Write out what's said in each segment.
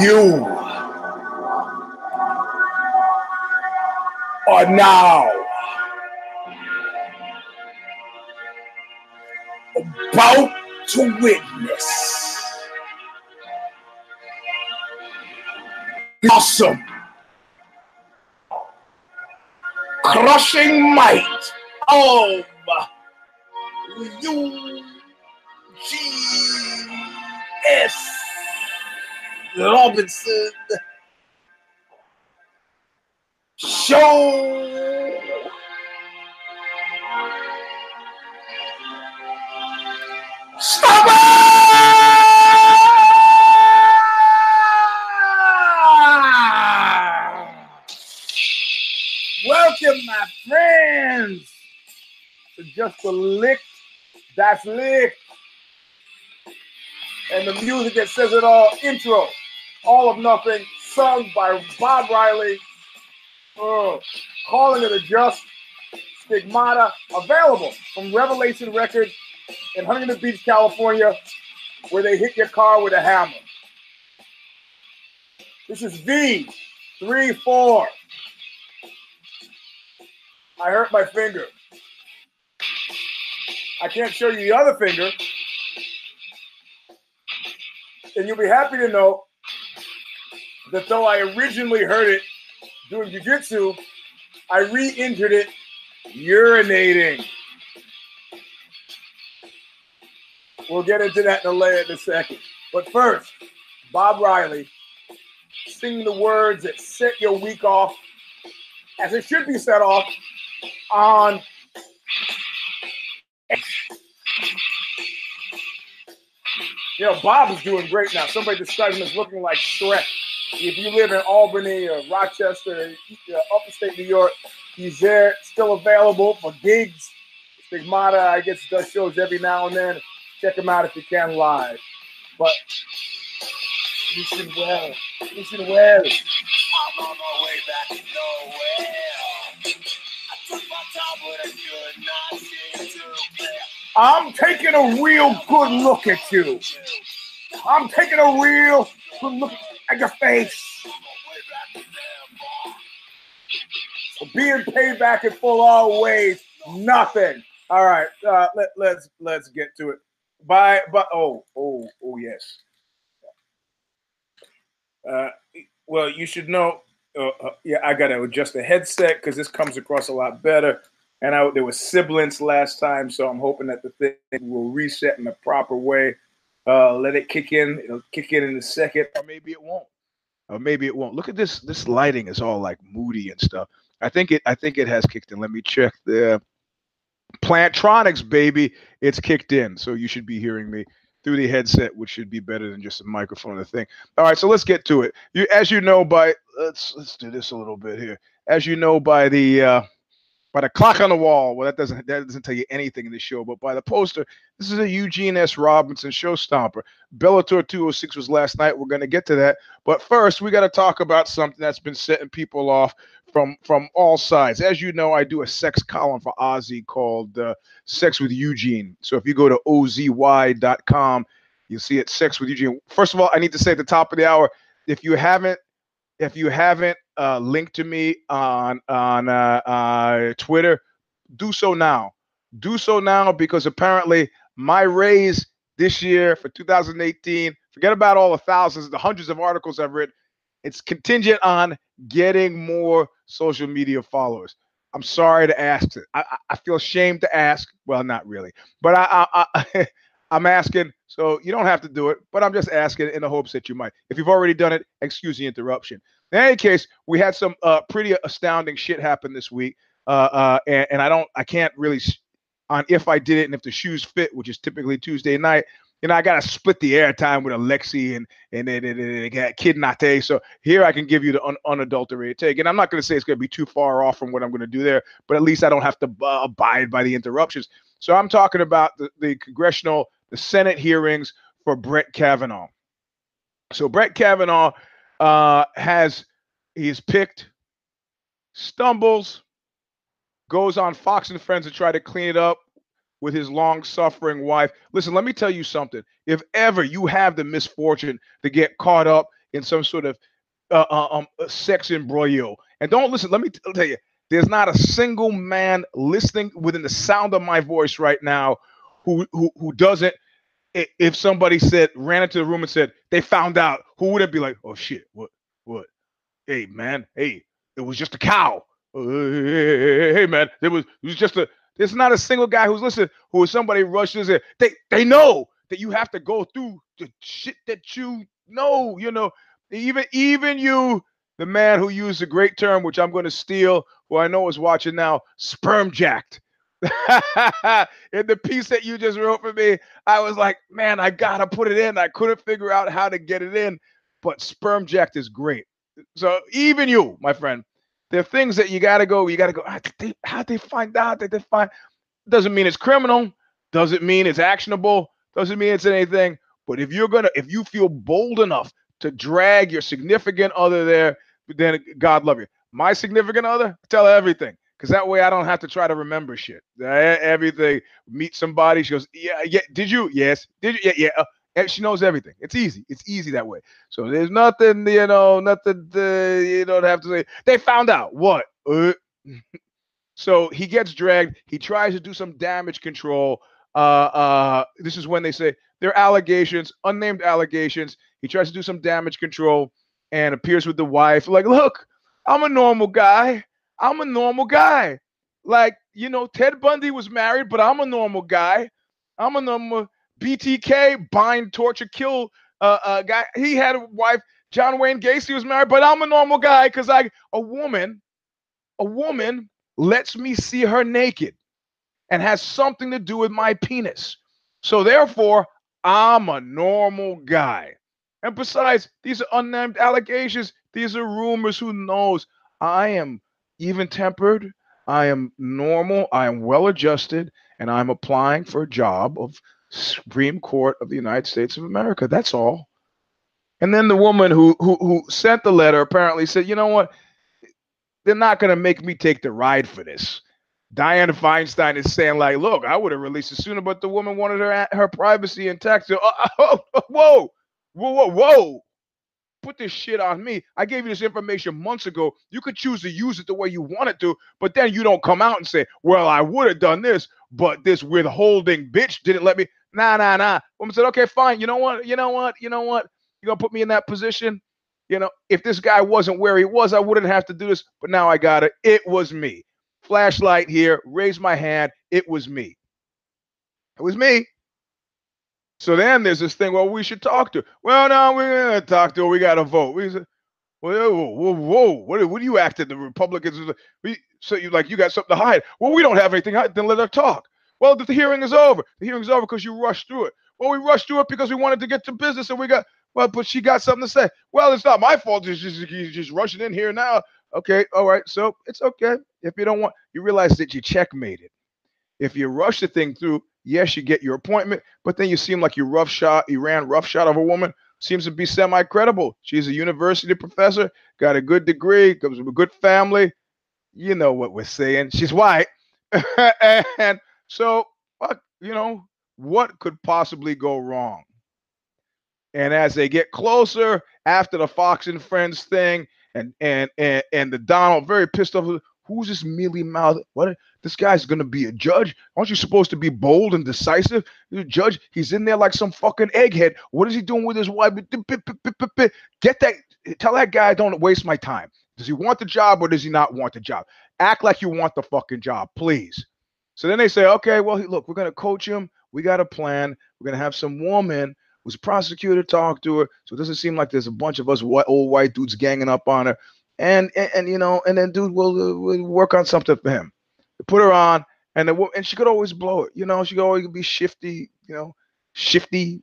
You are now about to witness awesome, crushing might of Eugene S. Robinson Show. Stop it! Welcome, my friends, to just a lick. That's lick. And the music that says it all intro. All of Nothing, sung by Bob Riley. Oh, calling it a just stigmata, available from Revelation Records in Huntington Beach, California, where they hit your car with a hammer. This is V34. I hurt my finger. I can't show you the other finger. And you'll be happy to know that though I originally heard it doing jujitsu, I re injured it urinating. We'll get into that in a layer in a second. But first, Bob Riley sing the words that set your week off as it should be set off on you know, Bob is doing great now. Somebody described him as looking like Shrek. If you live in Albany or Rochester, uh, upstate New York, he's there, still available for gigs. Stigmata, I guess, does shows every now and then. Check him out if you can live. But listen well, listen well. I'm on my way back to nowhere. I took my time, but I could not see too clear. I'm taking a real good look at you. I'm taking a real good look at your face. Being paid back in full all ways, nothing. All right, uh, let, let's let's get to it. Bye, but oh oh oh yes. Uh, well, you should know. Uh, uh, yeah, I gotta adjust the headset because this comes across a lot better. And I, there was sibilance last time, so I'm hoping that the thing will reset in the proper way. Uh, let it kick in. It'll kick in in a second, or maybe it won't. or maybe it won't. Look at this. This lighting is all like moody and stuff. I think it. I think it has kicked in. Let me check the Plantronics, baby. It's kicked in, so you should be hearing me through the headset, which should be better than just a microphone the thing. All right, so let's get to it. You, as you know, by let's let's do this a little bit here. As you know, by the uh, by the clock on the wall. Well, that doesn't that doesn't tell you anything in the show, but by the poster, this is a Eugene S. Robinson show stomper. Bellator 206 was last night. We're going to get to that, but first we got to talk about something that's been setting people off from from all sides. As you know, I do a sex column for OZY called uh, "Sex with Eugene." So if you go to ozy.com, you'll see it. Sex with Eugene. First of all, I need to say at the top of the hour, if you haven't if you haven't uh, linked to me on on uh, uh, Twitter, do so now. Do so now because apparently my raise this year for 2018. Forget about all the thousands, the hundreds of articles I've written. It's contingent on getting more social media followers. I'm sorry to ask it. I, I- feel ashamed to ask. Well, not really, but I, I, I I'm asking. So you don't have to do it, but I'm just asking in the hopes that you might. If you've already done it, excuse the interruption. In any case, we had some uh, pretty astounding shit happen this week, uh, uh, and, and I don't, I can't really on if I did it and if the shoes fit, which is typically Tuesday night. You know, I gotta split the airtime with Alexi and and and, and, and, Kid Nate. So here I can give you the un, unadulterated take, and I'm not gonna say it's gonna be too far off from what I'm gonna do there, but at least I don't have to uh, abide by the interruptions. So I'm talking about the, the congressional, the Senate hearings for Brett Kavanaugh. So Brett Kavanaugh uh, has he's picked, stumbles, goes on Fox and Friends to try to clean it up with his long-suffering wife. Listen, let me tell you something. If ever you have the misfortune to get caught up in some sort of uh, uh, um, sex embroglio. And don't listen. Let me t- tell you, there's not a single man listening within the sound of my voice right now who who who doesn't. If somebody said ran into the room and said they found out, who would it be like, "Oh shit, what what? Hey man, hey, it was just a cow. Uh, hey, hey, man, there was it was just a. There's not a single guy who's listening who is somebody rushes in. They they know that you have to go through the shit that you know. You know, even even you, the man who used a great term, which I'm going to steal, who I know is watching now, sperm jacked. in the piece that you just wrote for me, I was like, man, I gotta put it in. I couldn't figure out how to get it in, but sperm jacked is great. So even you, my friend, there are things that you gotta go. You gotta go. How they, how'd they find out? Did they find? Doesn't mean it's criminal. Doesn't mean it's actionable. Doesn't mean it's anything. But if you're gonna, if you feel bold enough to drag your significant other there, then God love you. My significant other, tell her everything. Because that way I don't have to try to remember shit. Everything. Meet somebody. She goes, Yeah, yeah. Did you? Yes. Did you? Yeah, yeah. Uh, and she knows everything. It's easy. It's easy that way. So there's nothing, you know, nothing to, you don't have to say. They found out. What? Uh, so he gets dragged. He tries to do some damage control. Uh, uh, this is when they say they're allegations, unnamed allegations. He tries to do some damage control and appears with the wife. Like, look, I'm a normal guy. I'm a normal guy. Like, you know, Ted Bundy was married, but I'm a normal guy. I'm a normal BTK, bind, torture, kill uh, uh, guy. He had a wife. John Wayne Gacy was married, but I'm a normal guy because I a woman, a woman lets me see her naked and has something to do with my penis. So therefore, I'm a normal guy. And besides, these are unnamed allegations. These are rumors. Who knows? I am even tempered. I am normal. I am well adjusted, and I'm applying for a job of Supreme Court of the United States of America. That's all. And then the woman who who, who sent the letter apparently said, "You know what? They're not going to make me take the ride for this." Diana Feinstein is saying, like, look, I would have released it sooner, but the woman wanted her her privacy intact. So, oh, whoa, whoa, whoa, whoa. Put this shit on me. I gave you this information months ago. You could choose to use it the way you wanted to, but then you don't come out and say, well, I would have done this, but this withholding bitch didn't let me. Nah, nah, nah. Woman said, okay, fine. You know what? You know what? You know what? You're going to put me in that position? You know, if this guy wasn't where he was, I wouldn't have to do this, but now I got it. It was me flashlight here, raise my hand. It was me. It was me. So then there's this thing, well, we should talk to. Well, no, we're going to talk to her. We got to vote. We said, whoa, whoa, whoa. What, what do you acting? The Republicans, we, so you like, you got something to hide. Well, we don't have anything. Then let her talk. Well, the, hearing is over. The hearing's over because you rushed through it. Well, we rushed through it because we wanted to get to business and we got, well, but she got something to say. Well, it's not my fault. She's just, she's just rushing in here now. Okay, all right. So it's okay. If you don't want, you realize that you checkmated. If you rush the thing through, yes, you get your appointment, but then you seem like you rough shot, you ran rough shot of a woman. Seems to be semi credible. She's a university professor, got a good degree, comes from a good family. You know what we're saying. She's white. and so, you know, what could possibly go wrong? And as they get closer after the Fox and Friends thing, and and and and the Donald very pissed off. Who's this mealy mouth? What? This guy's gonna be a judge? Aren't you supposed to be bold and decisive? The judge, he's in there like some fucking egghead. What is he doing with his wife? Get that. Tell that guy, don't waste my time. Does he want the job or does he not want the job? Act like you want the fucking job, please. So then they say, okay, well, look, we're gonna coach him. We got a plan. We're gonna have some woman who's a prosecutor talk to her, so it doesn't seem like there's a bunch of us white, old white dudes ganging up on her. And and, and you know, and then dude will uh, will work on something for him. Put her on, and the, and she could always blow it. You know, she could always be shifty. You know, shifty,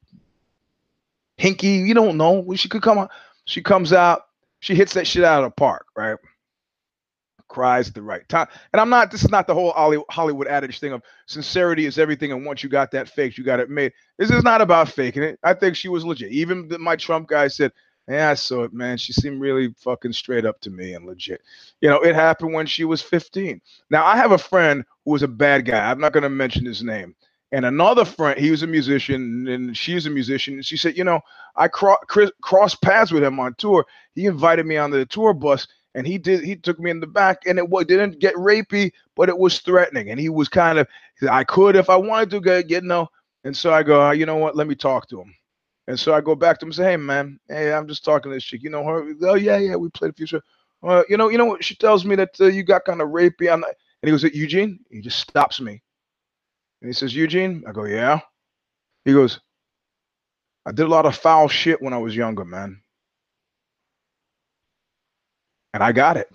hinky. You don't know. She could come on. She comes out. She hits that shit out of the park, right? Cries at the right time. And I'm not. This is not the whole Hollywood adage thing of sincerity is everything, and once you got that faked, you got it made. This is not about faking it. I think she was legit. Even my Trump guy said, "Yeah, I saw it, man. She seemed really fucking straight up to me and legit." You know, it happened when she was 15. Now I have a friend who was a bad guy. I'm not going to mention his name, And another friend, he was a musician, and she's a musician. And she said, you know, I cro- cr- crossed paths with him on tour. He invited me on the tour bus, and he did. He took me in the back, and it was, didn't get rapey, but it was threatening. And he was kind of, I could if I wanted to get, get no. And so I go, uh, you know what? Let me talk to him. And so I go back to him and say, hey man, hey, I'm just talking to this chick. You know her? Oh yeah, yeah. We played a few shows. Uh, you know, you know what? She tells me that uh, you got kind of rapey. I'm not, and he goes, Eugene. He just stops me, and he says, Eugene. I go, yeah. He goes, I did a lot of foul shit when I was younger, man, and I got it.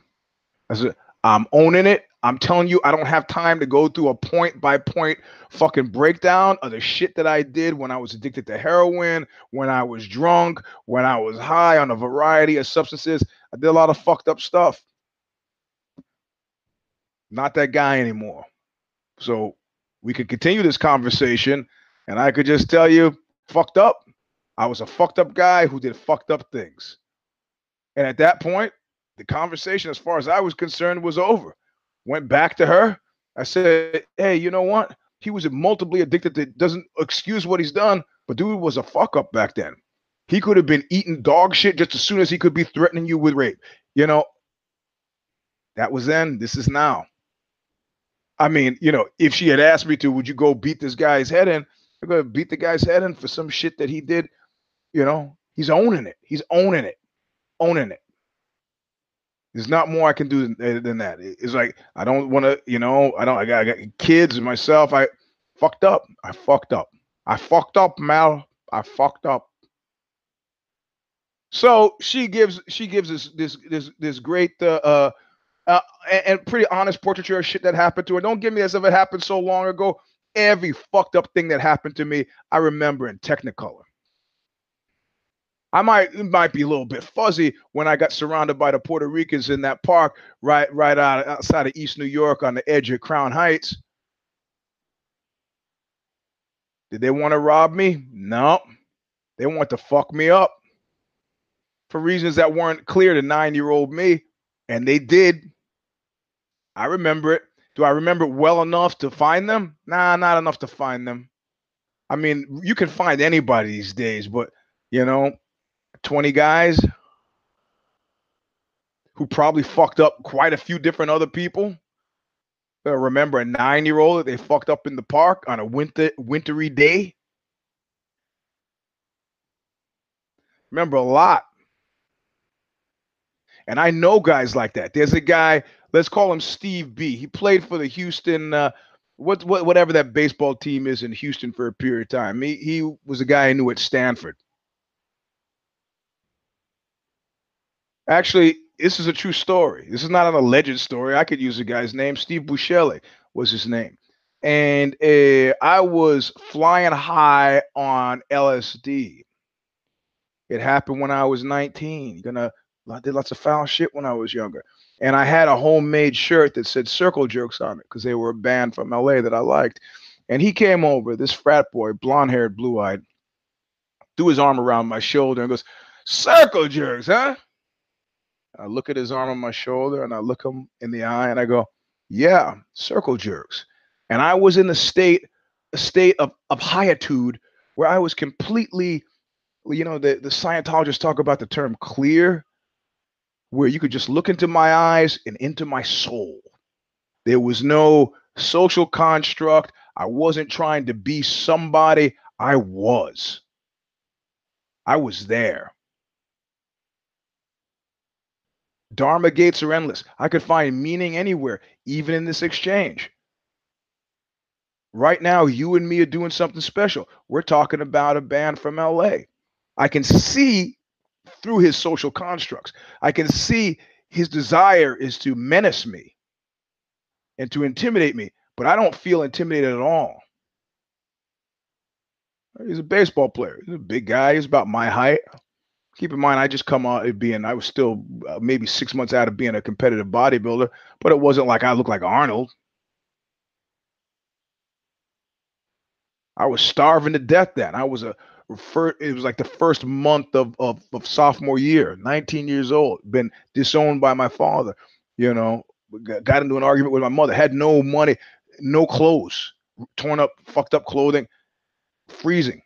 I said, I'm owning it. I'm telling you, I don't have time to go through a point by point fucking breakdown of the shit that I did when I was addicted to heroin, when I was drunk, when I was high on a variety of substances. I did a lot of fucked up stuff. Not that guy anymore. So we could continue this conversation, and I could just tell you, fucked up. I was a fucked up guy who did fucked up things. And at that point, the conversation, as far as I was concerned, was over. Went back to her. I said, Hey, you know what? He was multiply addicted to doesn't excuse what he's done, but dude was a fuck up back then. He could have been eating dog shit just as soon as he could be threatening you with rape. You know, that was then. This is now. I mean, you know, if she had asked me to, would you go beat this guy's head in? I'm gonna beat the guy's head in for some shit that he did. You know, he's owning it. He's owning it, owning it. There's not more I can do than, than that. It's like I don't want to, you know, I don't. I got, I got kids and myself. I fucked up. I fucked up. I fucked up, Mal. I fucked up. So she gives she gives us this this this great uh, uh, uh and, and pretty honest portraiture of shit that happened to her. Don't give me as if it happened so long ago. Every fucked up thing that happened to me, I remember in Technicolor. I might it might be a little bit fuzzy when I got surrounded by the Puerto Ricans in that park right right out, outside of East New York on the edge of Crown Heights. Did they want to rob me? No. They want to fuck me up for reasons that weren't clear to nine-year-old me, and they did. I remember it. Do I remember it well enough to find them? Nah, not enough to find them. I mean, you can find anybody these days, but you know, 20 guys who probably fucked up quite a few different other people. Uh, remember a nine year old that they fucked up in the park on a winter wintry day? Remember a lot. And I know guys like that. There's a guy, let's call him Steve B. He played for the Houston, uh, what, what, whatever that baseball team is in Houston for a period of time. He, he was a guy I knew at Stanford. Actually, this is a true story. This is not an alleged story. I could use a guy's name. Steve Buechele was his name. And uh, I was flying high on LSD. It happened when I was 19. Gonna I did lots of foul shit when I was younger. And I had a homemade shirt that said Circle Jerks on it because they were a band from LA that I liked. And he came over, this frat boy, blonde haired, blue eyed, threw his arm around my shoulder and goes, Circle Jerks, huh? I look at his arm on my shoulder and I look him in the eye and I go, Yeah, circle jerks. And I was in a state, a state of, of higitude where I was completely, you know, the, the Scientologists talk about the term clear, where you could just look into my eyes and into my soul. There was no social construct. I wasn't trying to be somebody. I was. I was there. Dharma gates are endless. I could find meaning anywhere, even in this exchange. Right now, you and me are doing something special. We're talking about a band from LA. I can see through his social constructs. I can see his desire is to menace me and to intimidate me, but I don't feel intimidated at all. He's a baseball player. He's a big guy. He's about my height. Keep in mind, I just come out of being, I was still uh, maybe six months out of being a competitive bodybuilder, but it wasn't like I looked like Arnold. I was starving to death then. I was a, it was like the first month of, of, of sophomore year, 19 years old, been disowned by my father, you know, got into an argument with my mother, had no money, no clothes. torn up, fucked up clothing, freezing.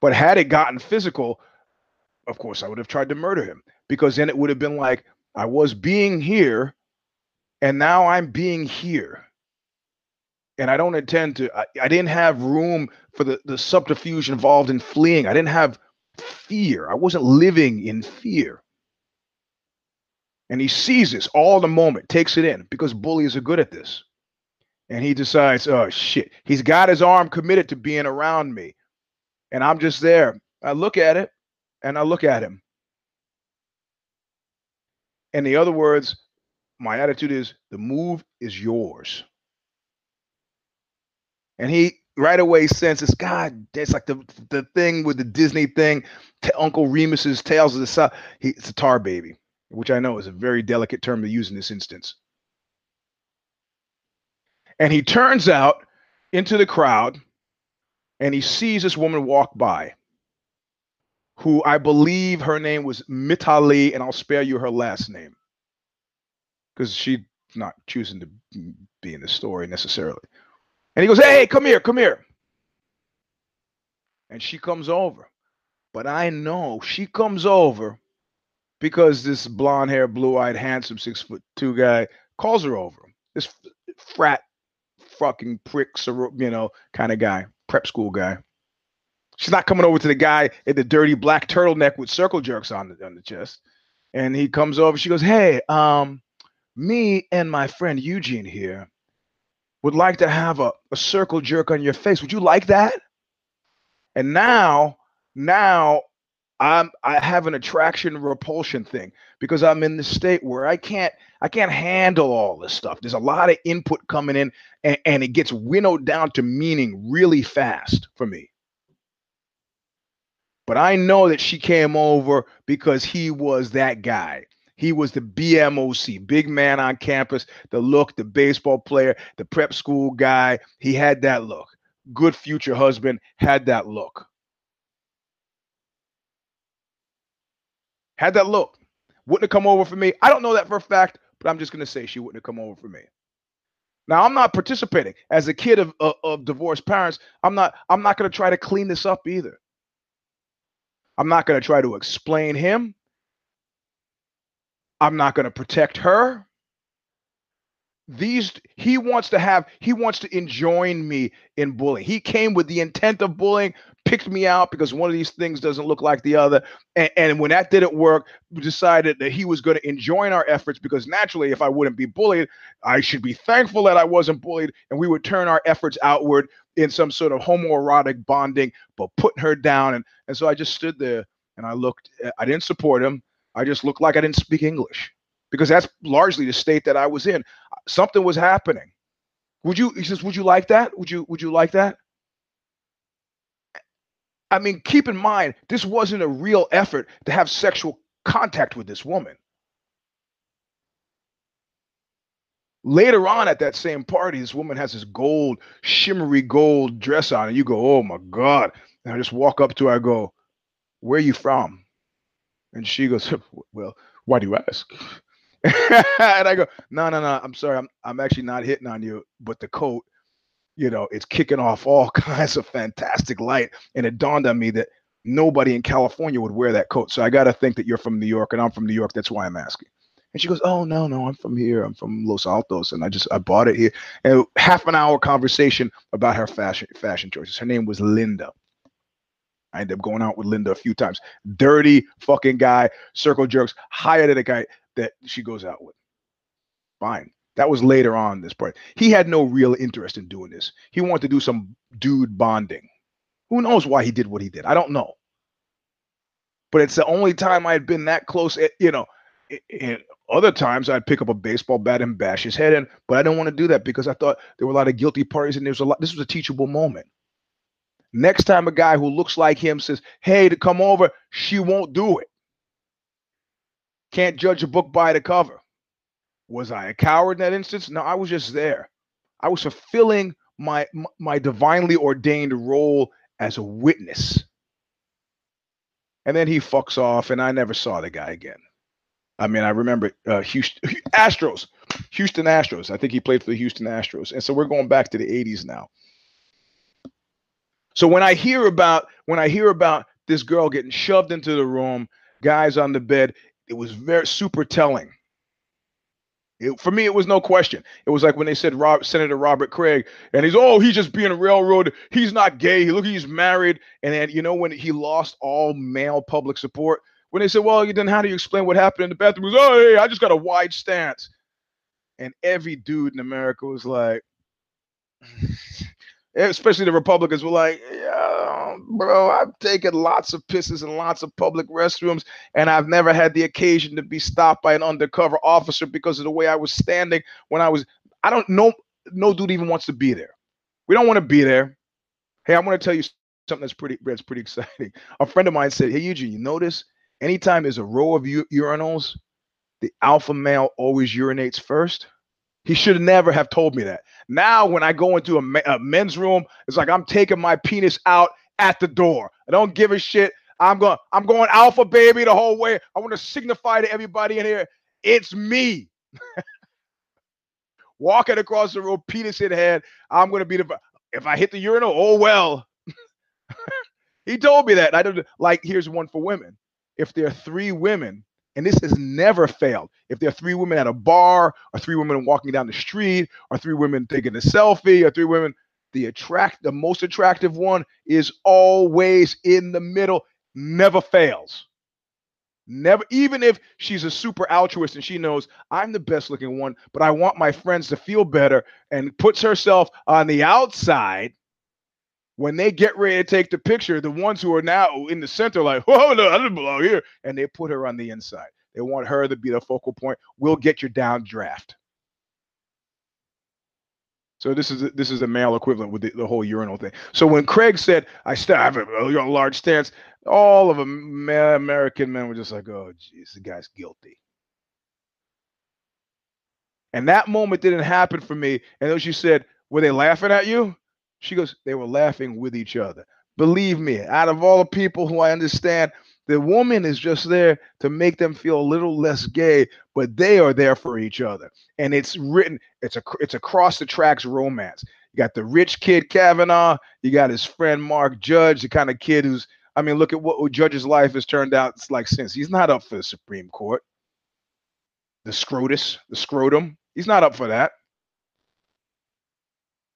But had it gotten physical, of course, I would have tried to murder him because then it would have been like I was being here and now I'm being here. And I don't intend to, I, I didn't have room for the, the subterfuge involved in fleeing. I didn't have fear. I wasn't living in fear. And he sees this all the moment, takes it in because bullies are good at this. And he decides, oh shit, he's got his arm committed to being around me. And I'm just there. I look at it and I look at him. In the other words, my attitude is the move is yours. And he right away senses, God, that's like the the thing with the Disney thing, Uncle Remus's Tales of the South. He, it's a tar baby, which I know is a very delicate term to use in this instance. And he turns out into the crowd and he sees this woman walk by who I believe her name was Mitali, and I'll spare you her last name because she's not choosing to be in the story necessarily. And he goes, Hey, come here, come here. And she comes over. But I know she comes over because this blonde hair, blue eyed, handsome, six foot two guy calls her over. This frat fucking prick, you know, kind of guy, prep school guy. She's not coming over to the guy in the dirty black turtleneck with circle jerks on the on the chest. And he comes over. She goes, "Hey, um, me and my friend Eugene here would like to have a, a circle jerk on your face. Would you like that?" And now, now I'm I have an attraction repulsion thing because I'm in the state where I can't I can't handle all this stuff. There's a lot of input coming in and, and it gets winnowed down to meaning really fast for me. But I know that she came over because he was that guy. He was the BMOC, big man on campus, the look, the baseball player, the prep school guy. He had that look. Good future husband had that look. Had that look. Wouldn't have come over for me. I don't know that for a fact, but I'm just going to say she wouldn't have come over for me. Now I'm not participating as a kid of, of, of divorced parents. I'm not. I'm not going to try to clean this up either. I'm not going to try to explain him. I'm not going to protect her. These he wants to have he wants to enjoin me in bullying. He came with the intent of bullying, picked me out because one of these things doesn't look like the other. And, and when that didn't work, we decided that he was going to enjoin our efforts because naturally, if I wouldn't be bullied, I should be thankful that I wasn't bullied, and we would turn our efforts outward in some sort of homoerotic bonding, but putting her down. And, and so I just stood there and I looked, I didn't support him. I just looked like I didn't speak English because that's largely the state that I was in. Something was happening. Would you, he says, would you like that? Would you, would you like that? I mean, keep in mind, this wasn't a real effort to have sexual contact with this woman. Later on at that same party, this woman has this gold, shimmery gold dress on, and you go, Oh my God. And I just walk up to her, I go, Where are you from? And she goes, Well, why do you ask? and I go, No, no, no, I'm sorry. I'm I'm actually not hitting on you, but the coat, you know, it's kicking off all kinds of fantastic light. And it dawned on me that nobody in California would wear that coat. So I gotta think that you're from New York and I'm from New York. That's why I'm asking. And she goes, "Oh no, no, I'm from here. I'm from Los Altos, and I just I bought it here." And half an hour conversation about her fashion fashion choices. Her name was Linda. I ended up going out with Linda a few times. Dirty fucking guy, circle jerks, higher than the guy that she goes out with. Fine. That was later on this part. He had no real interest in doing this. He wanted to do some dude bonding. Who knows why he did what he did? I don't know. But it's the only time I had been that close, eh, you know, and other times I'd pick up a baseball bat and bash his head in, but I didn't want to do that because I thought there were a lot of guilty parties and there was a lot. This was a teachable moment. Next time a guy who looks like him says, "Hey, to come over," she won't do it. Can't judge a book by the cover. Was I a coward in that instance? No, I was just there. I was fulfilling my my divinely ordained role as a witness. And then he fucks off, and I never saw the guy again. I mean, I remember uh, Houston Astros, Houston Astros. I think he played for the Houston Astros, and so we're going back to the '80s now. So when I hear about when I hear about this girl getting shoved into the room, guys on the bed, it was very super telling. It, for me, it was no question. It was like when they said Rob, Senator Robert Craig, and he's oh he's just being a railroad. He's not gay. Look, he's married. And then you know when he lost all male public support, when they said, well, then how do you explain what happened in the bathroom? Was, oh, hey, I just got a wide stance. And every dude in America was like, especially the Republicans were like, yeah, bro, I've taken lots of pisses in lots of public restrooms, and I've never had the occasion to be stopped by an undercover officer because of the way I was standing when I was. I don't know. No dude even wants to be there. We don't want to be there. Hey, I want to tell you something that's pretty that's pretty exciting. A friend of mine said, "Hey, Eugene, you notice anytime there's a row of u- urinals, the alpha male always urinates first. He should never have told me that. Now, when I go into a, a men's room, it's like I'm taking my penis out at the door. I don't give a shit. I'm going. I'm going alpha baby the whole way. I want to signify to everybody in here, it's me. Walking across the road, penis in head. I'm going to be the. If I hit the urinal, oh well. he told me that. I don't like. Here's one for women if there are three women, and this has never failed, if there are three women at a bar, or three women walking down the street, or three women taking a selfie, or three women, the attract the most attractive one is always in the middle, never fails. Never, even if she's a super altruist and she knows I'm the best looking one, but I want my friends to feel better and puts herself on the outside when they get ready to take the picture, the ones who are now in the center, like, oh no, I didn't belong here, and they put her on the inside. They want her to be the focal point. We'll get your down draft. So this is this is a male equivalent with the, the whole urinal thing. So when Craig said, "I still have a, a large stance," all of American men were just like, "Oh, geez, the guy's guilty." And that moment didn't happen for me. And then she said, "Were they laughing at you?" She goes, they were laughing with each other. Believe me, out of all the people who I understand, the woman is just there to make them feel a little less gay, but they are there for each other. And it's written, it's a it's across the tracks romance. You got the rich kid Kavanaugh, you got his friend Mark Judge, the kind of kid who's I mean, look at what Judge's life has turned out like since. He's not up for the Supreme Court. The scrotus, the scrotum, he's not up for that.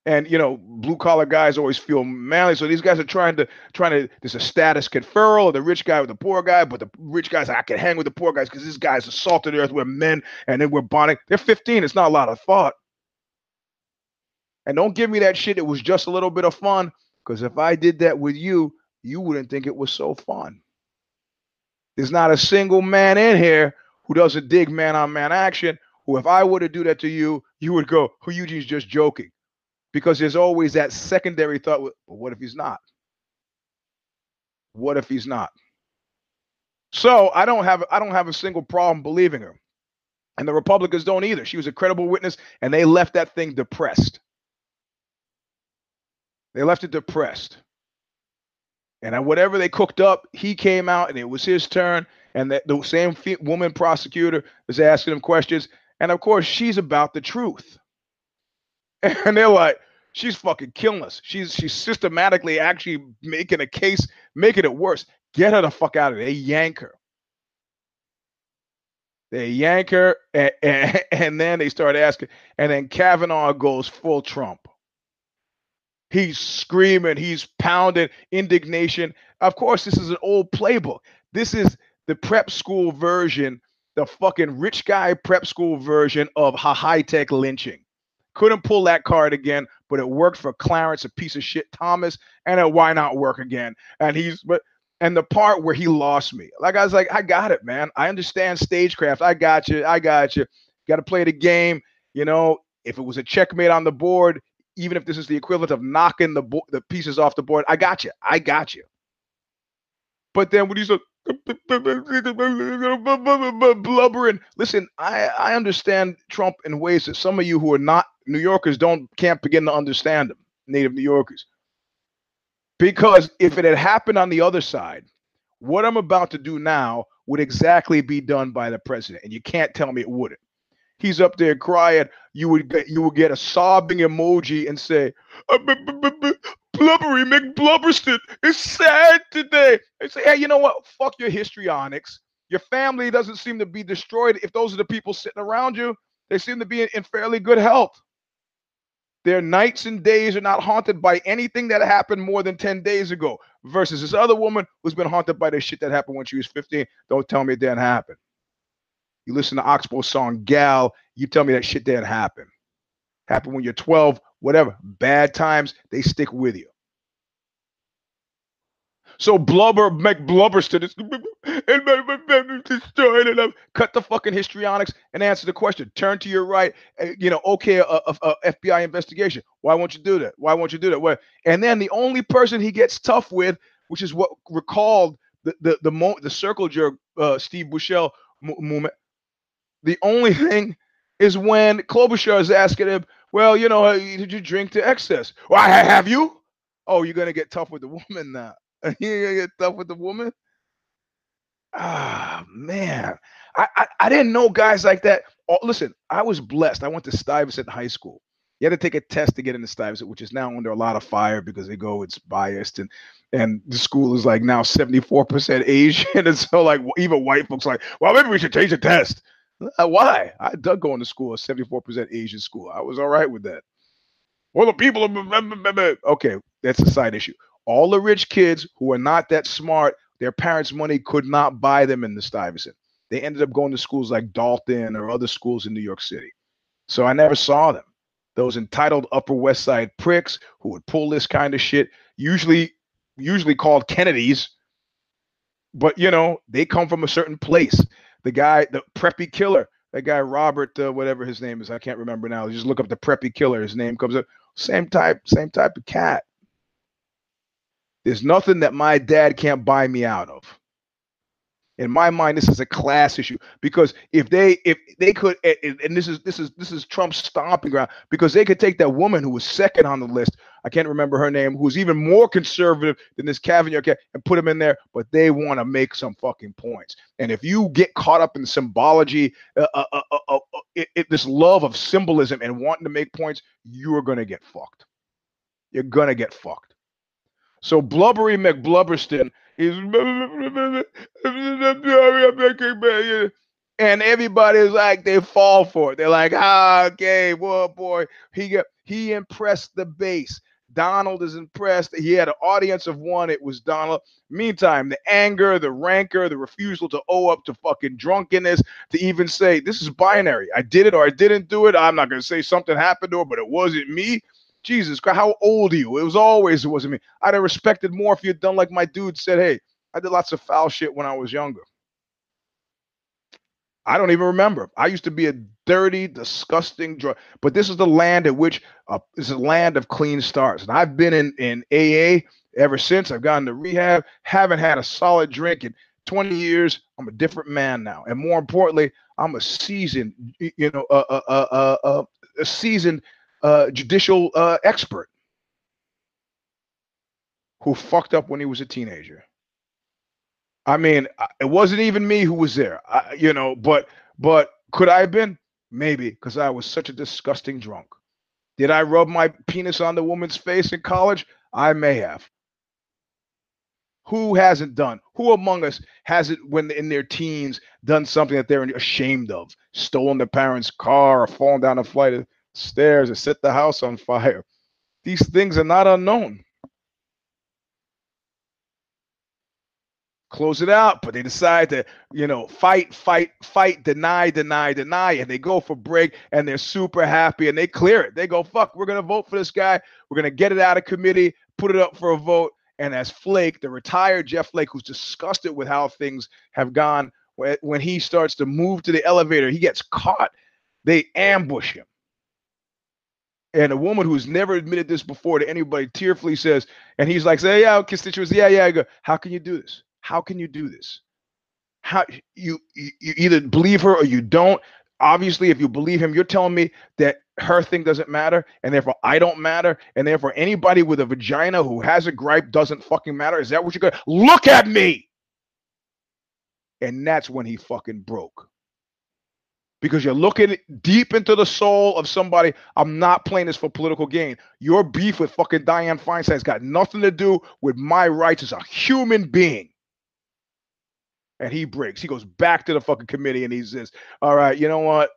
And you know, blue collar guys always feel manly. So these guys are trying to trying to there's a status conferral, of the rich guy with the poor guy, but the rich guys I can hang with the poor guys because this guy's assaulted the earth. We're men and then we're bonding. They're 15. It's not a lot of thought. And don't give me that shit. It was just a little bit of fun. Because if I did that with you, you wouldn't think it was so fun. There's not a single man in here who doesn't dig man on man action. Who, if I were to do that to you, you would go, "Who Eugene's just joking." Because there's always that secondary thought well, what if he's not? What if he's not? So i don't have i don't have a single problem believing her. And the republicans don't either. She was a credible witness and they left that thing depressed. They left it depressed. And whatever they cooked up he came out and it was his turn and the, the same woman prosecutor was asking him questions. And of course she's about the truth and they're like, she's fucking killing us. She's she's systematically actually making a case, making it worse. Get her the fuck out of there. They yank her. They yank her, and, and, and then they start asking, and then Kavanaugh goes full Trump. He's screaming, he's pounding indignation. Of course, this is an old playbook. This is the prep school version, the fucking rich guy prep school version of high tech lynching. Couldn't pull that card again, but it worked for Clarence, a piece of shit Thomas, and it, why not work again? And he's but and the part where he lost me, like I was like, I got it, man. I understand stagecraft. I got you. I got you. Got to play the game. You know, if it was a checkmate on the board, even if this is the equivalent of knocking the bo- the pieces off the board, I got you. I got you. But then when he's like, blubbering. Listen, I, I understand Trump in ways that some of you who are not New Yorkers don't can't begin to understand them, native New Yorkers. Because if it had happened on the other side, what I'm about to do now would exactly be done by the president, and you can't tell me it wouldn't. He's up there crying. You would get you would get a sobbing emoji and say, "Uh, "Blubbery McBlubberston is sad today." They say, "Hey, you know what? Fuck your histrionics. Your family doesn't seem to be destroyed. If those are the people sitting around you, they seem to be in fairly good health. Their nights and days are not haunted by anything that happened more than 10 days ago. Versus this other woman who's been haunted by the shit that happened when she was 15. Don't tell me it didn't happen. You listen to Oxbow's song Gal, you tell me that shit didn't happen. Happened when you're 12, whatever. Bad times, they stick with you. So blubber McBlubberston is and my, family's destroyed and I've cut the fucking histrionics and answer the question. Turn to your right, uh, you know, okay, a, a, a FBI investigation. Why won't you do that? Why won't you do that? Well, and then the only person he gets tough with, which is what recalled the the the, mo- the circle jerk uh, Steve Buechele mo- moment. The only thing is when Klobuchar is asking him, "Well, you know, did you drink to excess? Well, have you? Oh, you're gonna get tough with the woman now." you gonna get tough with the woman? Ah man, I, I I didn't know guys like that. Oh, listen, I was blessed. I went to Stuyvesant High School. You had to take a test to get into Stuyvesant, which is now under a lot of fire because they go it's biased and and the school is like now 74% Asian. And so like even white folks like, well, maybe we should change the test. Uh, Why? I dug going to school, a 74% Asian school. I was all right with that. Well, the people are okay, that's a side issue. All the rich kids who are not that smart, their parents' money could not buy them in the Stuyvesant. They ended up going to schools like Dalton or other schools in New York City. So I never saw them. Those entitled Upper West Side pricks who would pull this kind of shit, usually usually called Kennedys, but you know, they come from a certain place. The guy, the preppy killer, that guy Robert, uh, whatever his name is, I can't remember now. Just look up the preppy killer. His name comes up. Same type, same type of cat. There's nothing that my dad can't buy me out of. In my mind, this is a class issue because if they if they could and this is this is this is Trump's stomping ground because they could take that woman who was second on the list. I can't remember her name, who was even more conservative than this Kavanaugh cat, and put him in there. But they want to make some fucking points. And if you get caught up in symbology, uh, uh, uh, uh, uh, it, it, this love of symbolism and wanting to make points, you are gonna get fucked. You're gonna get fucked. So blubbery McBlubberston is and everybody's like they fall for it. They're like, ah, okay, well, boy, he got he impressed the base. Donald is impressed. He had an audience of one. It was Donald. Meantime, the anger, the rancor, the refusal to owe up to fucking drunkenness, to even say this is binary. I did it or I didn't do it. I'm not gonna say something happened to her, but it wasn't me. Jesus Christ, how old are you? It was always it wasn't me. I'd have respected more if you'd done like my dude said, hey, I did lots of foul shit when I was younger. I don't even remember. I used to be a dirty, disgusting drug. But this is the land at which uh, is a land of clean starts. And I've been in, in AA ever since. I've gone to rehab, haven't had a solid drink in 20 years. I'm a different man now. And more importantly, I'm a seasoned, you know, uh, uh, uh, a seasoned uh, judicial uh, expert who fucked up when he was a teenager. I mean, it wasn't even me who was there, I, you know. But but could I have been? Maybe because I was such a disgusting drunk. Did I rub my penis on the woman's face in college? I may have. Who hasn't done? Who among us hasn't, when in their teens, done something that they're ashamed of? Stolen their parents' car or fallen down a flight stairs or set the house on fire? These things are not unknown. close it out, but they decide to, you know, fight, fight, fight, deny, deny, deny, and they go for break and they're super happy and they clear it. They go, fuck, we're gonna vote for this guy, we're gonna get it out of committee, put it up for a vote. And as Flake, the retired Jeff Flake, who's disgusted with how things have gone, when he starts to move to the elevator, he gets caught. They ambush him. And a woman who's never admitted this before to anybody tearfully says, and he's like, say, yeah, constituents, yeah, yeah. I go, how can you do this? How can you do this? How you you either believe her or you don't. Obviously, if you believe him, you're telling me that her thing doesn't matter, and therefore I don't matter, and therefore anybody with a vagina who has a gripe doesn't fucking matter. Is that what you're gonna look at me? And that's when he fucking broke. Because you're looking deep into the soul of somebody. I'm not playing this for political gain. Your beef with fucking Dianne Feinstein's got nothing to do with my rights as a human being. And he breaks. He goes back to the fucking committee and he says, All right, you know what?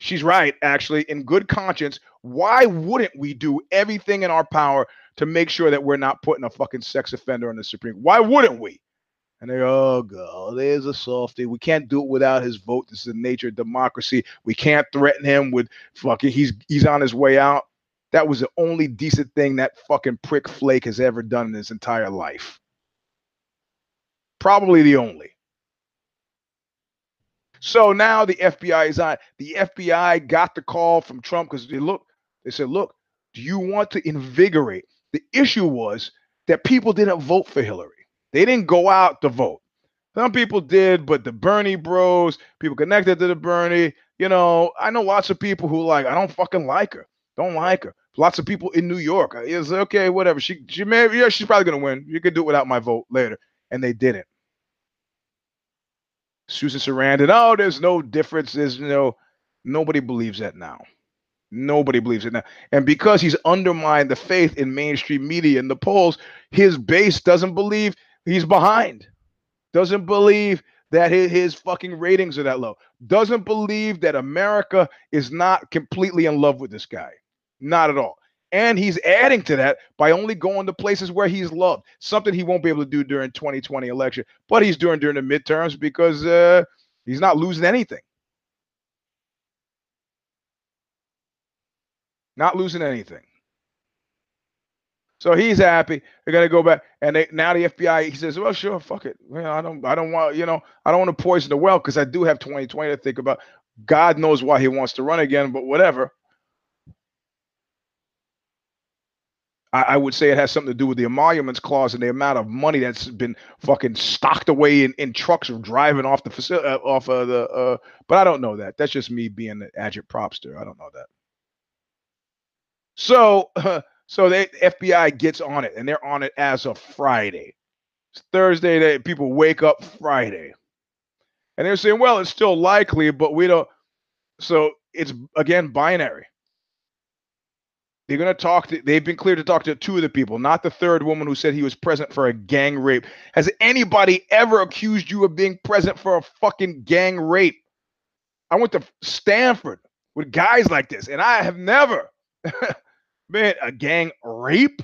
She's right, actually, in good conscience. Why wouldn't we do everything in our power to make sure that we're not putting a fucking sex offender on the Supreme? Why wouldn't we? And they go, oh god, there's a softy. We can't do it without his vote. This is the nature of democracy. We can't threaten him with fucking he's he's on his way out. That was the only decent thing that fucking prick Flake has ever done in his entire life. Probably the only. So now the FBI is on. The FBI got the call from Trump because they look, they said, look, do you want to invigorate? The issue was that people didn't vote for Hillary. They didn't go out to vote. Some people did, but the Bernie bros, people connected to the Bernie, you know, I know lots of people who like, I don't fucking like her. Don't like her. Lots of people in New York. Is okay, whatever. She she may yeah, she's probably gonna win. You can do it without my vote later. And they didn't. Susan Sarandon, oh, there's no difference. There's no nobody believes that now. Nobody believes it now. And because he's undermined the faith in mainstream media and the polls, his base doesn't believe he's behind. Doesn't believe that his, his fucking ratings are that low. Doesn't believe that America is not completely in love with this guy. Not at all. And he's adding to that by only going to places where he's loved. Something he won't be able to do during 2020 election, but he's doing during the midterms because uh, he's not losing anything. Not losing anything. So he's happy. They're gonna go back, and they, now the FBI. He says, "Well, sure, fuck it. Well, I don't, I don't want, you know, I don't want to poison the well because I do have 2020 to think about. God knows why he wants to run again, but whatever. I, I would say it has something to do with the emoluments clause and the amount of money that's been fucking stocked away in, in trucks of driving off the facility, uh, off of the. Uh, but I don't know that. That's just me being an agit propster. I don't know that. So. Uh, So the FBI gets on it, and they're on it as of Friday. It's Thursday. That people wake up Friday, and they're saying, "Well, it's still likely, but we don't." So it's again binary. They're going to talk to, they've been cleared to talk to two of the people, not the third woman who said he was present for a gang rape. Has anybody ever accused you of being present for a fucking gang rape? I went to Stanford with guys like this, and I have never man, a gang rape.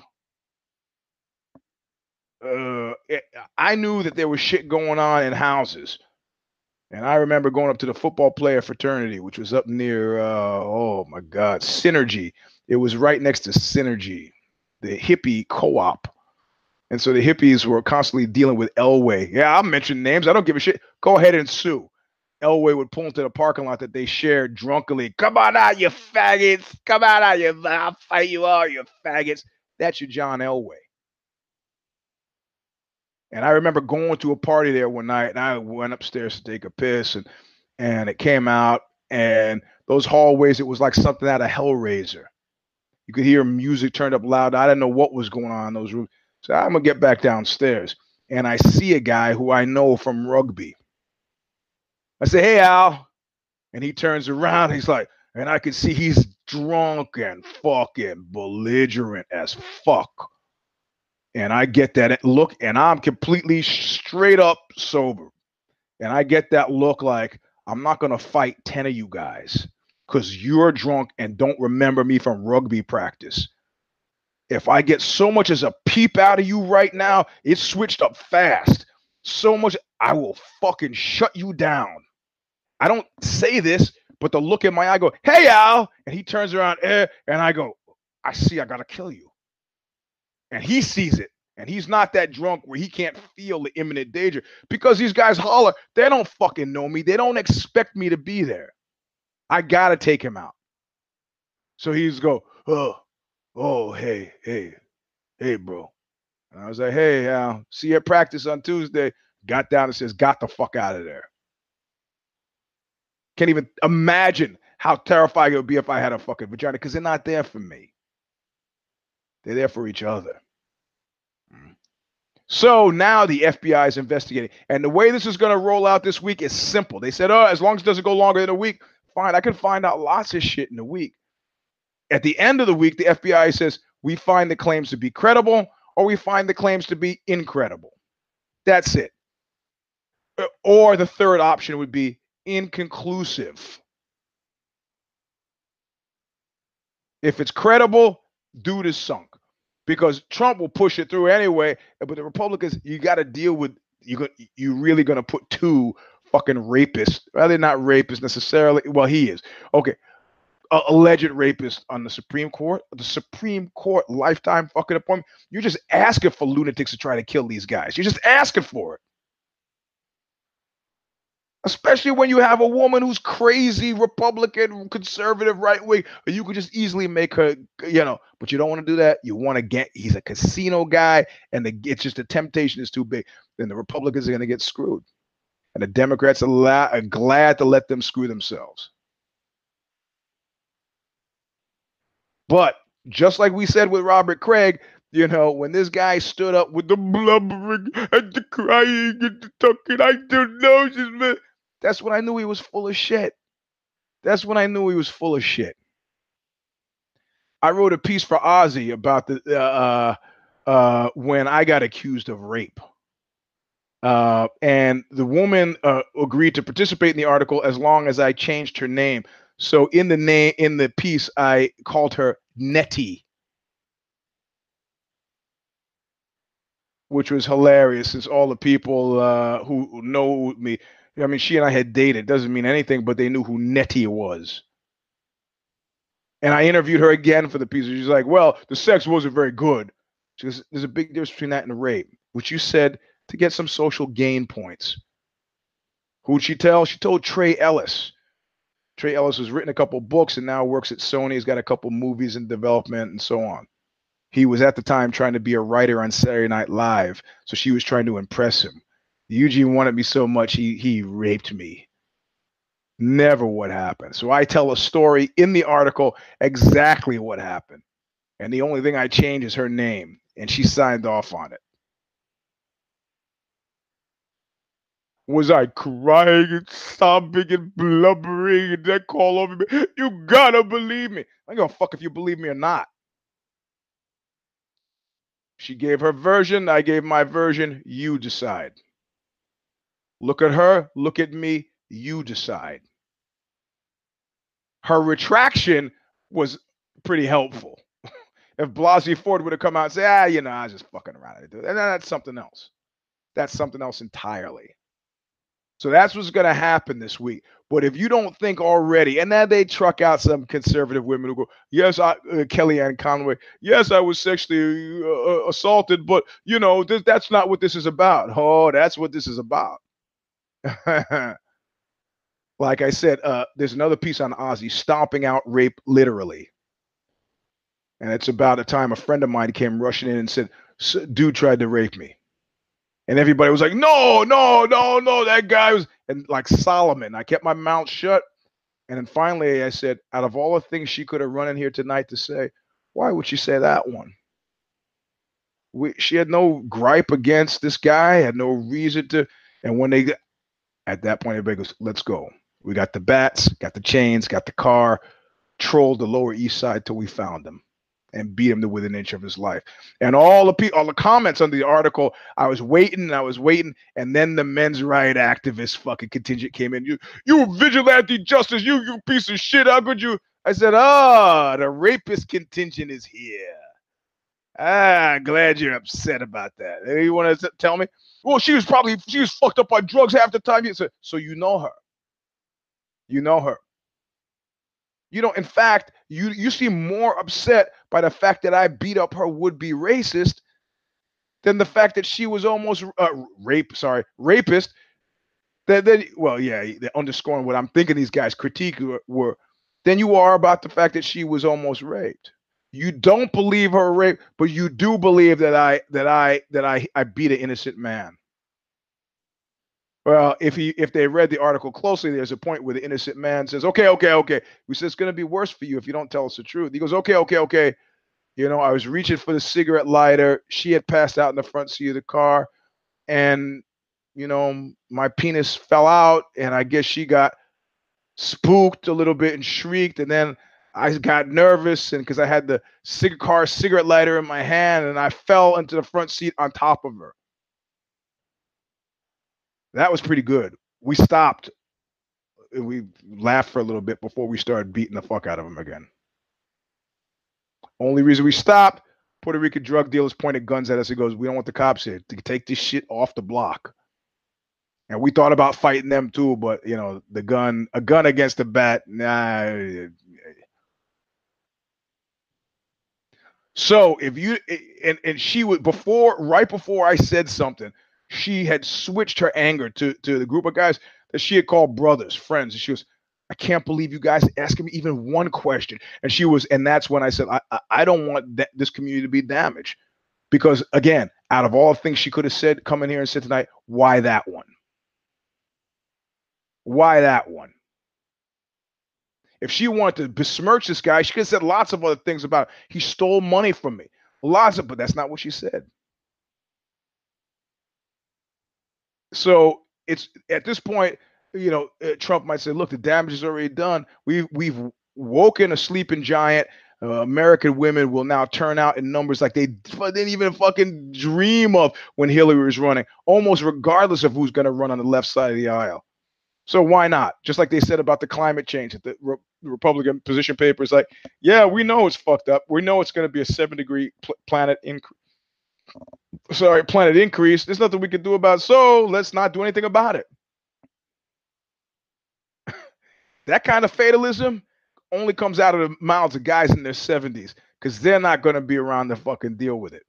Uh, it, I knew that there was shit going on in houses, and I remember going up to the football player fraternity, which was up near, uh, oh my God, Synergy. It was right next to Synergy, the hippie co-op. And so the hippies were constantly dealing with Elway. Yeah, I'll mention names. I don't give a shit. Go ahead and sue. Elway would pull into the parking lot that they shared drunkenly. Come on out, you faggots. Come on out, you I'll fight you all, you faggots. That's your John Elway. And I remember going to a party there one night, and I went upstairs to take a piss, and and it came out, and those hallways, it was like something out of Hellraiser. You could hear music turned up loud. I didn't know what was going on in those rooms. So I'm gonna get back downstairs, and I see a guy who I know from rugby I say, hey, Al. And he turns around. He's like, and I can see he's drunk and fucking belligerent as fuck. And I get that look, and I'm completely straight up sober. And I get that look like I'm not going to fight 10 of you guys because you're drunk and don't remember me from rugby practice. If I get so much as a peep out of you right now, it's switched up fast. So much, I will fucking shut you down. I don't say this, but the look in my eye go, hey, Al. And he turns around, eh, and I go, I see, I got to kill you. And he sees it. And he's not that drunk where he can't feel the imminent danger because these guys holler. They don't fucking know me. They don't expect me to be there. I got to take him out. So he's go, oh, oh, hey, hey, hey, bro. And I was like, hey, Al, see you at practice on Tuesday. Got down and says, got the fuck out of there. Can't even imagine how terrifying it would be if I had a fucking vagina because they're not there for me. They're there for each other. Mm. So now the FBI is investigating. And the way this is going to roll out this week is simple. They said, oh, as long as it doesn't go longer than a week, fine. I can find out lots of shit in a week. At the end of the week, the FBI says, we find the claims to be credible or we find the claims to be incredible. That's it. Uh, Or the third option would be inconclusive. If it's credible, dude is sunk because Trump will push it through anyway. But the Republicans, you got to deal with you. You really going to put two fucking rapists? Rather not rapists necessarily. Well, he is. Okay, a alleged rapist on the Supreme Court. The Supreme Court lifetime fucking appointment. You're just asking for lunatics to try to kill these guys. You're just asking for it. Especially when you have a woman who's crazy, Republican, conservative, right wing, you could just easily make her, you know. But you don't want to do that. You want to get. He's a casino guy, and the, it's just the temptation is too big. Then the Republicans are going to get screwed, and the Democrats are, la- are glad to let them screw themselves. But just like we said with Robert Craig, you know, when this guy stood up with the blubbering and the crying and the talking, I don't know, just man. That's when I knew he was full of shit. That's when I knew he was full of shit. I wrote a piece for OZY about the uh, uh, when I got accused of rape. Uh, and the woman uh, agreed to participate in the article as long as I changed her name. So in the name in the piece, I called her Nettie, which was hilarious. Since all the people uh, who know me, I mean, she and I had dated. Doesn't mean anything, but they knew who Nettie was. And I interviewed her again for the piece. She's like, "Well, the sex wasn't very good." She goes, "There's a big difference between that and a rape, which you said to get some social gain points." Who'd she tell? She told Trey Ellis. Trey Ellis has written a couple books and now works at Sony. He's got a couple movies in development and so on. He was at the time trying to be a writer on Saturday Night Live, so she was trying to impress him. Eugene wanted me so much he he raped me. Never what happened. So I tell a story in the article exactly what happened. And the only thing I change is her name. And she signed off on it. Was I crying and sobbing and blubbering and then call over me? You gotta believe me. I don't give fuck if you believe me or not. She gave her version. I gave my version. You decide. Look at her. Look at me. You decide. Her retraction was pretty helpful. if Blasey Ford would have come out and say, ah, you know, I was just fucking around. And that's something else. That's something else entirely. So that's what's going to happen this week. But if you don't think already, and then they truck out some conservative women who go, "Yes, I, uh, Kellyanne Conway, yes, I was sexually uh, uh, assaulted, but you know, th- that's not what this is about." Oh, that's what this is about. like I said, uh, there's another piece on OZY stomping out rape literally, and it's about a time a friend of mine came rushing in and said, "S- "Dude tried to rape me." And everybody was like, no, no, no, no, that guy was, and like Solomon, I kept my mouth shut. And then finally I said, out of all the things she could have run in here tonight to say, why would she say that one? We, she had no gripe against this guy, had no reason to. And when they, at that point, everybody goes, let's go. We got the bats, got the chains, got the car, trolled the Lower East Side till we found him and beat him to within an inch of his life. And all the all the comments on the article, I was waiting and I was waiting, and then the men's right activist fucking contingent came in. You you vigilante justice, you you piece of shit. How could you? I said, ah, the rapist contingent is here. Ah, glad you're upset about that. You want to tell me? Well, she was probably she was fucked up on drugs half the time. Said, so you know her. You know her. You know, in fact, you you seem more upset by the fact that I beat up her would-be racist than the fact that she was almost uh, rape, sorry, rapist. That then, well, yeah, underscoring what I'm thinking. These guys critique were, were than you are about the fact that she was almost raped. You don't believe her rape, but you do believe that I that I that I I beat an innocent man. Well, if he if they read the article closely, there's a point where the innocent man says, "Okay, okay, okay." We said it's going to be worse for you if you don't tell us the truth. He goes, "Okay, okay, okay." You know, I was reaching for the cigarette lighter. She had passed out in the front seat of the car, and you know, my penis fell out, and I guess she got spooked a little bit and shrieked, and then I got nervous, and because I had the cig- car cigarette lighter in my hand, and I fell into the front seat on top of her. That was pretty good. We stopped. and We laughed for a little bit before we started beating the fuck out of him again. Only reason we stopped, Puerto Rican drug dealers pointed guns at us. He goes, "We don't want the cops here to take this shit off the block." And we thought about fighting them too, but you know, the gun, a gun against a bat, nah. So if you and and she would before, right before I said something, she had switched her anger to to the group of guys that she had called brothers, friends, and she was, I can't believe you guys asking me even one question. And she was, and that's when I said, I I, I don't want that, this community to be damaged, because again, out of all things she could have said, coming here and said tonight, why that one? Why that one? If she wanted to besmirch this guy, she could have said lots of other things about he stole money from me. Lots of, but that's not what she said. So it's at this point, you know, uh, Trump might say, "Look, the damage is already done. We've we've woken a sleeping giant. Uh, American women will now turn out in numbers like they didn't even fucking dream of when Hillary was running, almost regardless of who's going to run on the left side of the aisle. So why not? Just like they said about the climate change, the Re- Republican position paper is like, yeah, we know it's fucked up. We know it's going to be a seven degree pl- planet increase. Sorry, planet increase. There's nothing we can do about. It, so let's not do anything about it. that kind of fatalism only comes out of the mouths of guys in their 70s because they're not going to be around to fucking deal with it.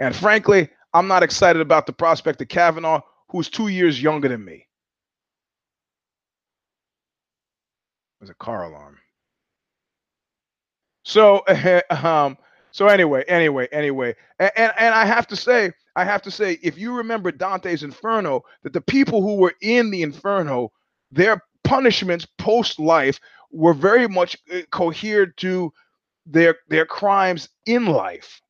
And frankly, I'm not excited about the prospect of Kavanaugh who's two years younger than me. There's a car alarm. So, um, so anyway, anyway, anyway, and, and and I have to say, I have to say, if you remember Dante's Inferno, that the people who were in the Inferno, their punishments post life were very much uh, cohered to their their crimes in life.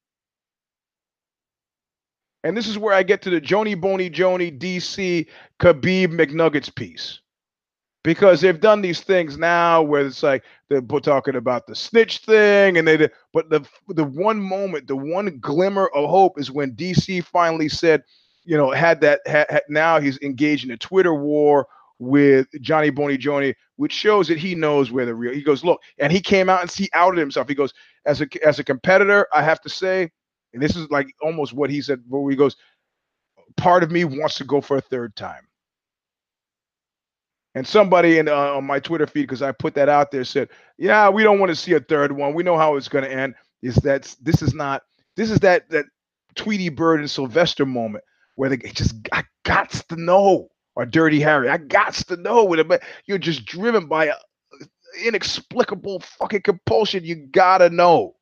And this is where I get to the Joni Boney Joni DC Khabib McNuggets piece. Because they've done these things now where it's like they're talking about the snitch thing, and they but the the one moment, the one glimmer of hope is when DC finally said, you know, had that had, had, now he's engaged in a Twitter war with Johnny Boney Joni, which shows that he knows where the real. He goes, look, and he came out and he outed himself. He goes, as a as a competitor, I have to say, and this is like almost what he said, where he goes, part of me wants to go for a third time. And somebody in uh, on my Twitter feed, because I put that out there, said, "Yeah, we don't want to see a third one. We know how it's going to end. Is that this is not this is that that Tweety Bird and Sylvester moment where they just I got to know or Dirty Harry. I got to know with it, you're just driven by a inexplicable fucking compulsion. You gotta know."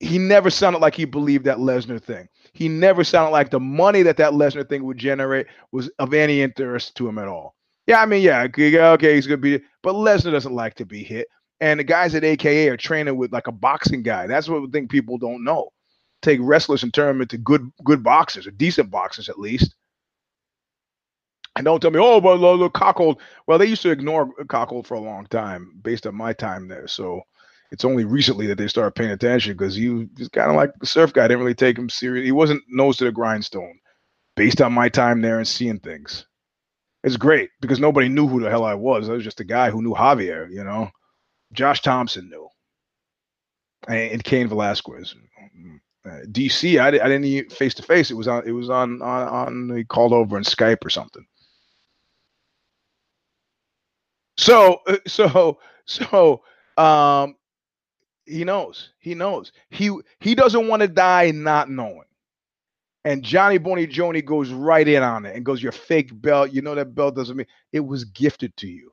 He never sounded like he believed that Lesnar thing. He never sounded like the money that that Lesnar thing would generate was of any interest to him at all. Yeah, I mean, yeah, okay, he's gonna be, but Lesnar doesn't like to be hit. And the guys at AKA are training with like a boxing guy. That's what I think people don't know. Take wrestlers and turn them into good, good boxers or decent boxers at least. And don't tell me, oh, but look, Rockhold. Well, they used to ignore Rockhold for a long time, based on my time there. So it's only recently that they started paying attention because he was kind of like the surf guy. didn't really take him serious. He wasn't nose to the grindstone based on my time there and seeing things. It's great because nobody knew who the hell I was. I was just a guy who knew Javier, you know. Josh Thompson knew. And Cain Velasquez. Uh, DC, I, didn't eat face to face. It was on. It was on on on. He called over on Skype or something. So uh, so so um he knows. He knows. He he doesn't want to die not knowing. And Johnny Boney Joni goes right in on it and goes, Your fake belt. You know that belt doesn't mean it was gifted to you.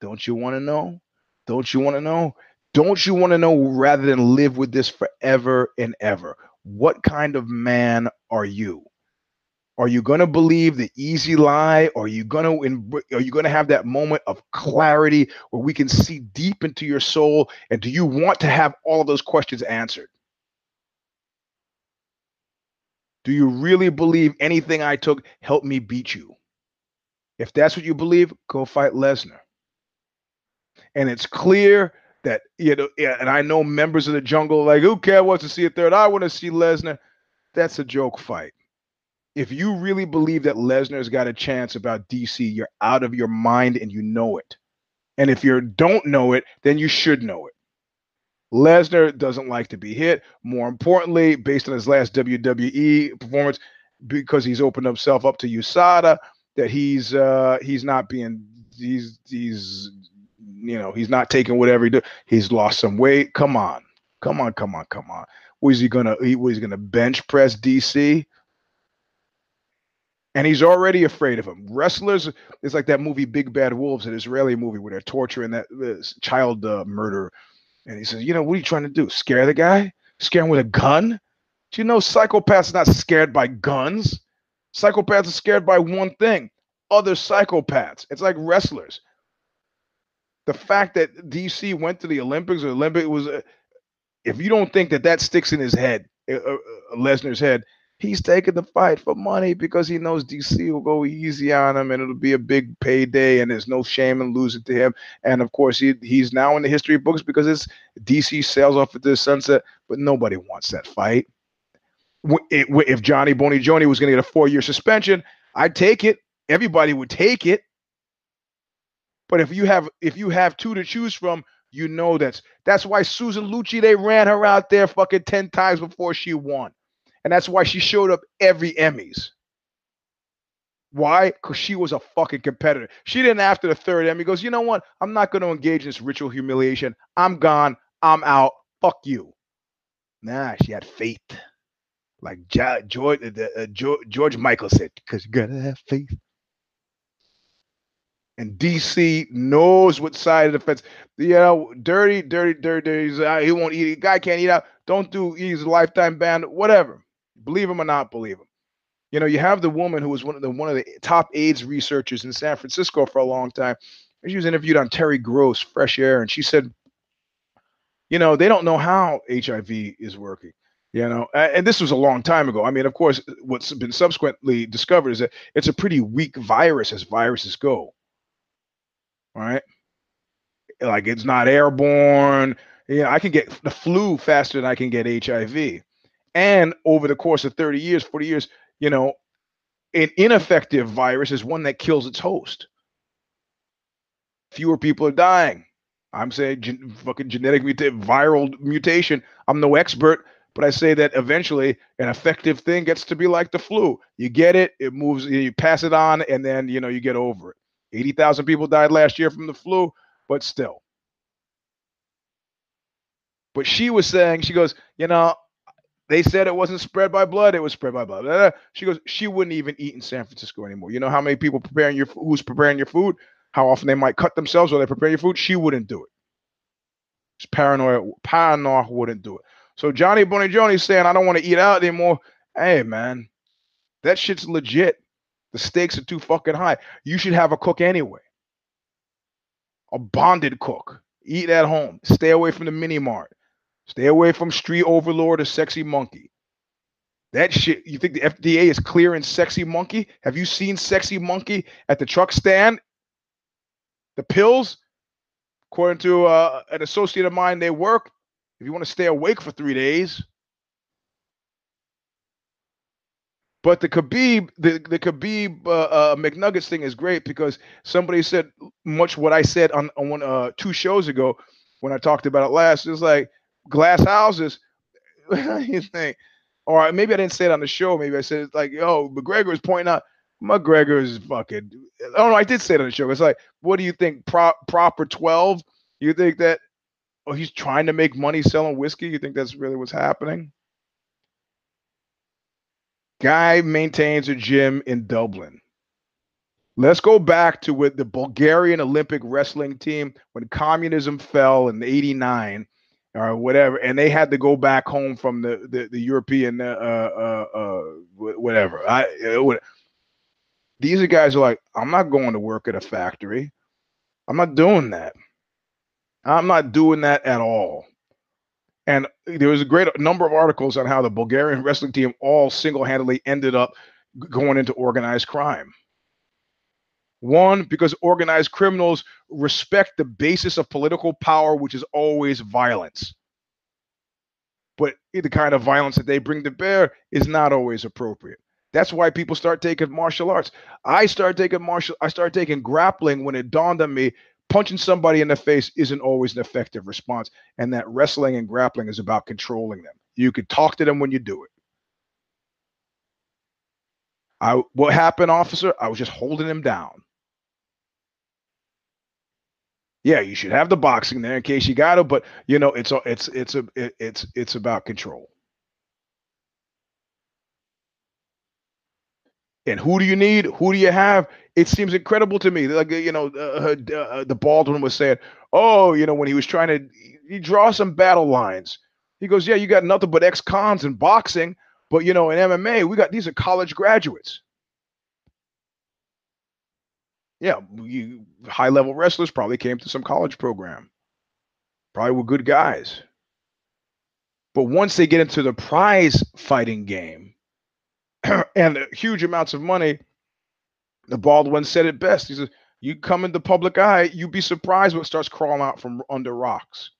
Don't you want to know? Don't you want to know? Don't you want to know rather than live with this forever and ever? What kind of man are you? Are you going to believe the easy lie? Are you going to are you going to have that moment of clarity where we can see deep into your soul? And do you want to have all of those questions answered? Do you really believe anything I took helped me beat you? If that's what you believe, go fight Lesnar. And it's clear that you know, and I know members of the jungle like, who cares wants to see a third? I want to see Lesnar. That's a joke fight. If you really believe that Lesnar's got a chance about DC, you're out of your mind and you know it. And if you don't know it, then you should know it. Lesnar doesn't like to be hit. More importantly, based on his last WWE performance, because he's opened himself up to USADA, that he's uh he's not being he's he's you know he's not taking whatever he do. He's lost some weight. Come on, come on, come on, come on. Was he gonna was he gonna bench press DC? And he's already afraid of him. Wrestlers, it's like that movie Big Bad Wolves, an Israeli movie where they're torturing that child uh, murder. And he says, "You know what are you trying to do? Scare the guy? Scare him with a gun? Do you know psychopaths are not scared by guns? Psychopaths are scared by one thing: other psychopaths. It's like wrestlers the fact that DC went to the Olympics or Olympic was, uh, if you don't think that that sticks in his head, uh, uh, Lesnar's head, he's taking the fight for money because he knows DC will go easy on him and it'll be a big payday and there's no shame in losing to him. And of course, he he's now in the history books because it's DC sails off into the sunset, but nobody wants that fight. If Johnny Boney Joni was going to get a four year suspension, I'd take it. Everybody would take it. But if you have if you have two to choose from, you know that's that's why Susan Lucci they ran her out there fucking 10 times before she won. And that's why she showed up every Emmys. Why? Because she was a fucking competitor. She didn't after the third Emmy goes, you know what? I'm not going to engage in this ritual humiliation. I'm gone. I'm out. Fuck you. Nah, she had faith. Like George, uh, George Michael said, because you got to have faith. And DC knows what side of the fence. You know, dirty, dirty, dirty, dirty. He won't eat. Guy can't eat out. Don't do. He's a lifetime ban. Whatever. Believe him or not believe him. You know, you have the woman who was one of the one of the top AIDS researchers in San Francisco for a long time. She was interviewed on Terry Gross, Fresh Air, and she said, you know, they don't know how HIV is working. You know, and this was a long time ago. I mean, of course, what's been subsequently discovered is that it's a pretty weak virus as viruses go right? Like it's not airborne. Yeah, I can get the flu faster than I can get HIV. And over the course of 30 years, 40 years, you know, an ineffective virus is one that kills its host. Fewer people are dying. I'm saying gen- fucking genetic muta- viral mutation. I'm no expert, but I say that eventually an effective thing gets to be like the flu. You get it, it moves, you pass it on, and then you know you get over it. 80,000 people died last year from the flu, but still. But she was saying, she goes, you know, they said it wasn't spread by blood, it was spread by blood. She goes, she wouldn't even eat in San Francisco anymore. You know how many people preparing your who's preparing your food, how often they might cut themselves while they prepare your food? She wouldn't do it. She's paranoid, paranoid wouldn't do it. So Johnny Boney Joni's saying, I don't want to eat out anymore. Hey man, that shit's legit. The stakes are too fucking high. You should have a cook anyway. A bonded cook. Eat at home. Stay away from the mini mart. Stay away from street overlord or sexy monkey. That shit, you think the FDA is clearing sexy monkey? Have you seen sexy monkey at the truck stand? The pills, according to uh, an associate of mine, they work. If you want to stay awake for three days, But the Khabib, the the Khabib uh, uh, McNuggets thing is great because somebody said much what I said on on one uh, two shows ago when I talked about it last. It's like glass houses. you think, or maybe I didn't say it on the show. Maybe I said it's like, yo, McGregor is pointing out McGregor is fucking. Oh no, I did say it on the show. It's like, what do you think? Pro, proper twelve? You think that? Oh, he's trying to make money selling whiskey. You think that's really what's happening? Guy maintains a gym in Dublin. Let's go back to with the Bulgarian Olympic wrestling team when communism fell in '89 or whatever, and they had to go back home from the the, the European uh, uh, uh, whatever. I what, these are guys are like, I'm not going to work at a factory. I'm not doing that. I'm not doing that at all. And there was a great number of articles on how the Bulgarian wrestling team all single-handedly ended up going into organized crime. One, because organized criminals respect the basis of political power, which is always violence. But the kind of violence that they bring to bear is not always appropriate. That's why people start taking martial arts. I started taking martial I started taking grappling when it dawned on me punching somebody in the face isn't always an effective response and that wrestling and grappling is about controlling them. You could talk to them when you do it. I what happened officer? I was just holding him down. Yeah, you should have the boxing there in case you got to, but you know it's it's it's a it's it's about control. And who do you need? Who do you have? It seems incredible to me. Like you know, uh, uh, uh, the Baldwin was saying, "Oh, you know, when he was trying to, he draw some battle lines. He goes, "Yeah, you got nothing but ex-cons in boxing, but you know, in MMA, we got these are college graduates. Yeah, you high-level wrestlers probably came to some college program. Probably were good guys. But once they get into the prize fighting game." and huge amounts of money. The Baldwin said it best. He says, "You come in the public eye, you'd be surprised what starts crawling out from under rocks."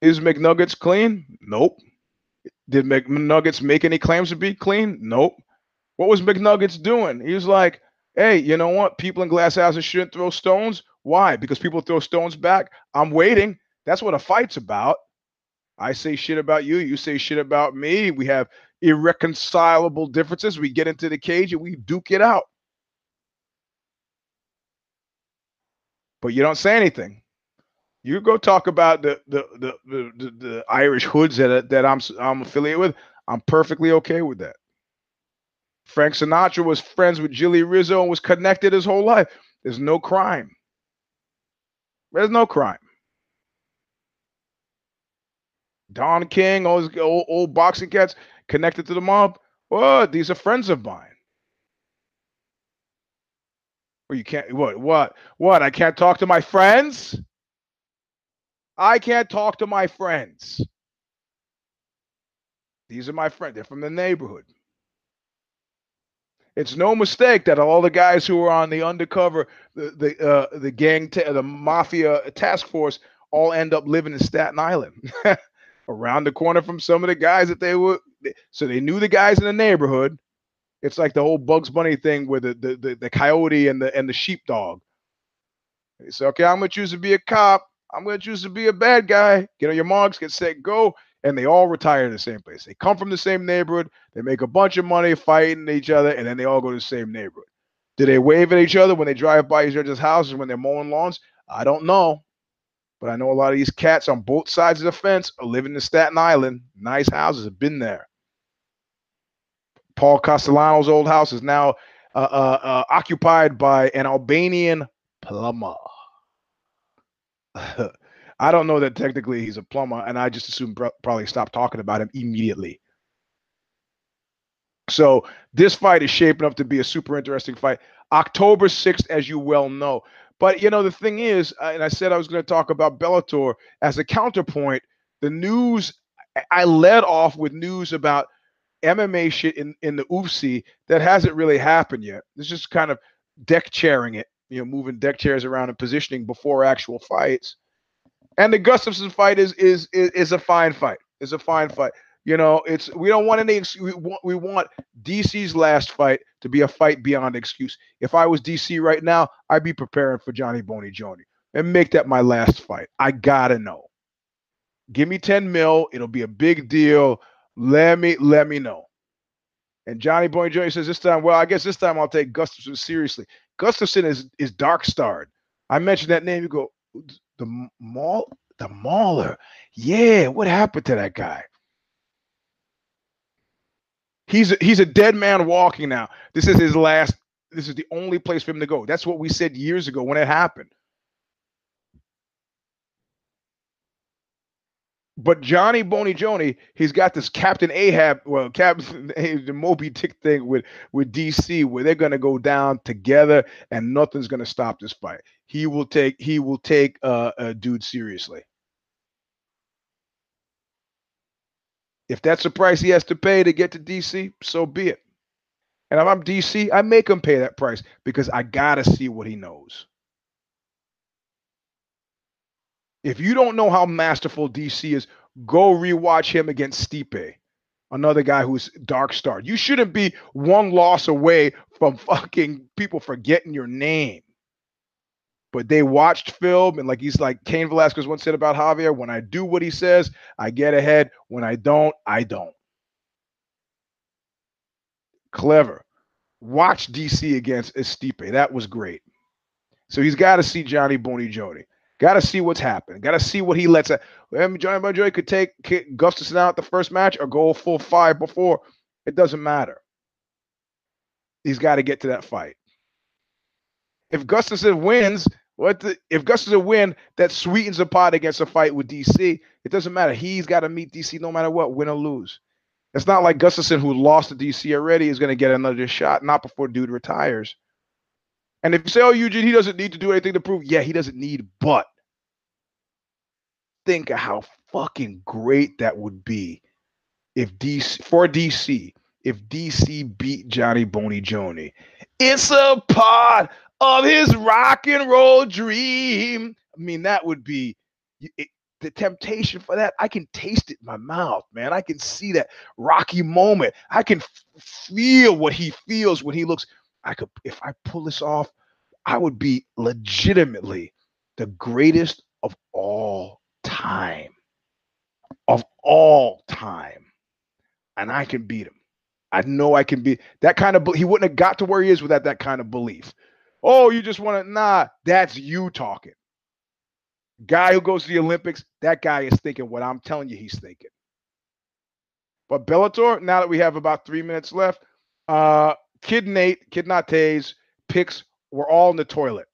Is McNuggets clean? Nope. Did McNuggets make any claims to be clean? Nope. What was McNuggets doing? He was like, "Hey, you know what? People in glass houses shouldn't throw stones. Why? Because people throw stones back. I'm waiting. That's what a fight's about." I say shit about you, you say shit about me. We have irreconcilable differences. We get into the cage and we duke it out. But you don't say anything. You go talk about the the the the, the, the Irish hoods that that I'm I'm affiliated with. I'm perfectly okay with that. Frank Sinatra was friends with Jilly Rizzo and was connected his whole life. There's no crime. There's no crime. Don King, all those old, old boxing cats connected to the mob. Oh, these are friends of mine. Well, you can't. What? What? What? I can't talk to my friends. I can't talk to my friends. These are my friends. They're from the neighborhood. It's no mistake that all the guys who are on the undercover, the the uh, the gang, ta- the mafia task force, all end up living in Staten Island. around the corner from some of the guys that they were. So they knew the guys in the neighborhood. It's like the whole Bugs Bunny thing with the the, the, the coyote and the and the sheepdog. They say, okay, I'm gonna choose to be a cop. I'm gonna choose to be a bad guy. Get on your marks, get set, go. And they all retire in the same place. They come from the same neighborhood. They make a bunch of money fighting each other, and then they all go to the same neighborhood. Do they wave at each other when they drive by each other's houses when they're mowing lawns? I don't know. But I know a lot of these cats on both sides of the fence are living in Staten Island. Nice houses have been there. Paul Castellano's old house is now uh, uh, uh, occupied by an Albanian plumber. I don't know that technically he's a plumber, and I just assume probably stop talking about him immediately. So this fight is shaping up to be a super interesting fight. October 6th, as you well know. But you know, the thing is, uh, and I said I was going to talk about Bellator as a counterpoint. The news I led off with news about MMA shit in in the UFC that hasn't really happened yet. It's just kind of deck chairing it, you know, moving deck chairs around and positioning before actual fights. And the Gustafsson fight is is is, is a fine fight. It's a fine fight. You know, it's we don't want any. We want we want DC's last fight to be a fight beyond excuse. If I was DC right now, I'd be preparing for Johnny Boney Jr. and make that my last fight. I gotta know. Give me 10 mil. It'll be a big deal. Let me let me know. And Johnny Boney Jr. says this time, well, I guess this time I'll take Gustafsson seriously. Gustafsson is is dark starred. I mentioned that name. You go, the the Mauler. Yeah, what happened to that guy? He's a, he's a dead man walking now. This is his last. This is the only place for him to go. That's what we said years ago when it happened. But Johnny Boney Joni, he's got this Captain Ahab, well, Captain the Moby Dick thing with with DC, where they're gonna go down together, and nothing's gonna stop this fight. He will take he will take uh, a dude seriously. If that's the price he has to pay to get to DC, so be it. And if I'm DC, I make him pay that price because I gotta see what he knows. If you don't know how masterful DC is, go rewatch him against Stipe, another guy who's dark star. You shouldn't be one loss away from fucking people forgetting your name. But they watched film, and like he's like Cain Velasquez once said about Javier, when I do what he says, I get ahead. When I don't, I don't. Clever. Watch DC against Stipe. That was great. So he's got to see Johnny Boney Jody. Got to see what's happening. Got to see what he lets. Out. Boney Jody could take Gustafsson out the first match or go full five before. It doesn't matter. He's got to get to that fight. If Gustafsson wins, what the, if Gustafsson win, that sweetens the pot against a fight with DC. It doesn't matter. He's got to meet DC no matter what, win or lose. It's not like Gustafsson, who lost to DC already, is going to get another shot, not before dude retires. And if you say, oh, Eugene, he doesn't need to do anything to prove, yeah, he doesn't need, but think of how fucking great that would be if DC, for DC, if DC beat Johnny Boney Joni. It's a part of his rock and roll dream. I mean, that would be. It, the temptation for that, I can taste it in my mouth, man. I can see that rocky moment. I can f- feel what he feels when he looks. I could, if I pull this off, I would be legitimately the greatest of all time. Of all time. And I can beat him. I know I can be that kind of. He wouldn't have got to where he is without that kind of belief. Oh, you just want to? Nah, that's you talking. Guy who goes to the Olympics, that guy is thinking what I'm telling you he's thinking. But Bellator, now that we have about three minutes left, uh, Kid Nate, Kid Nate's picks were all in the toilet.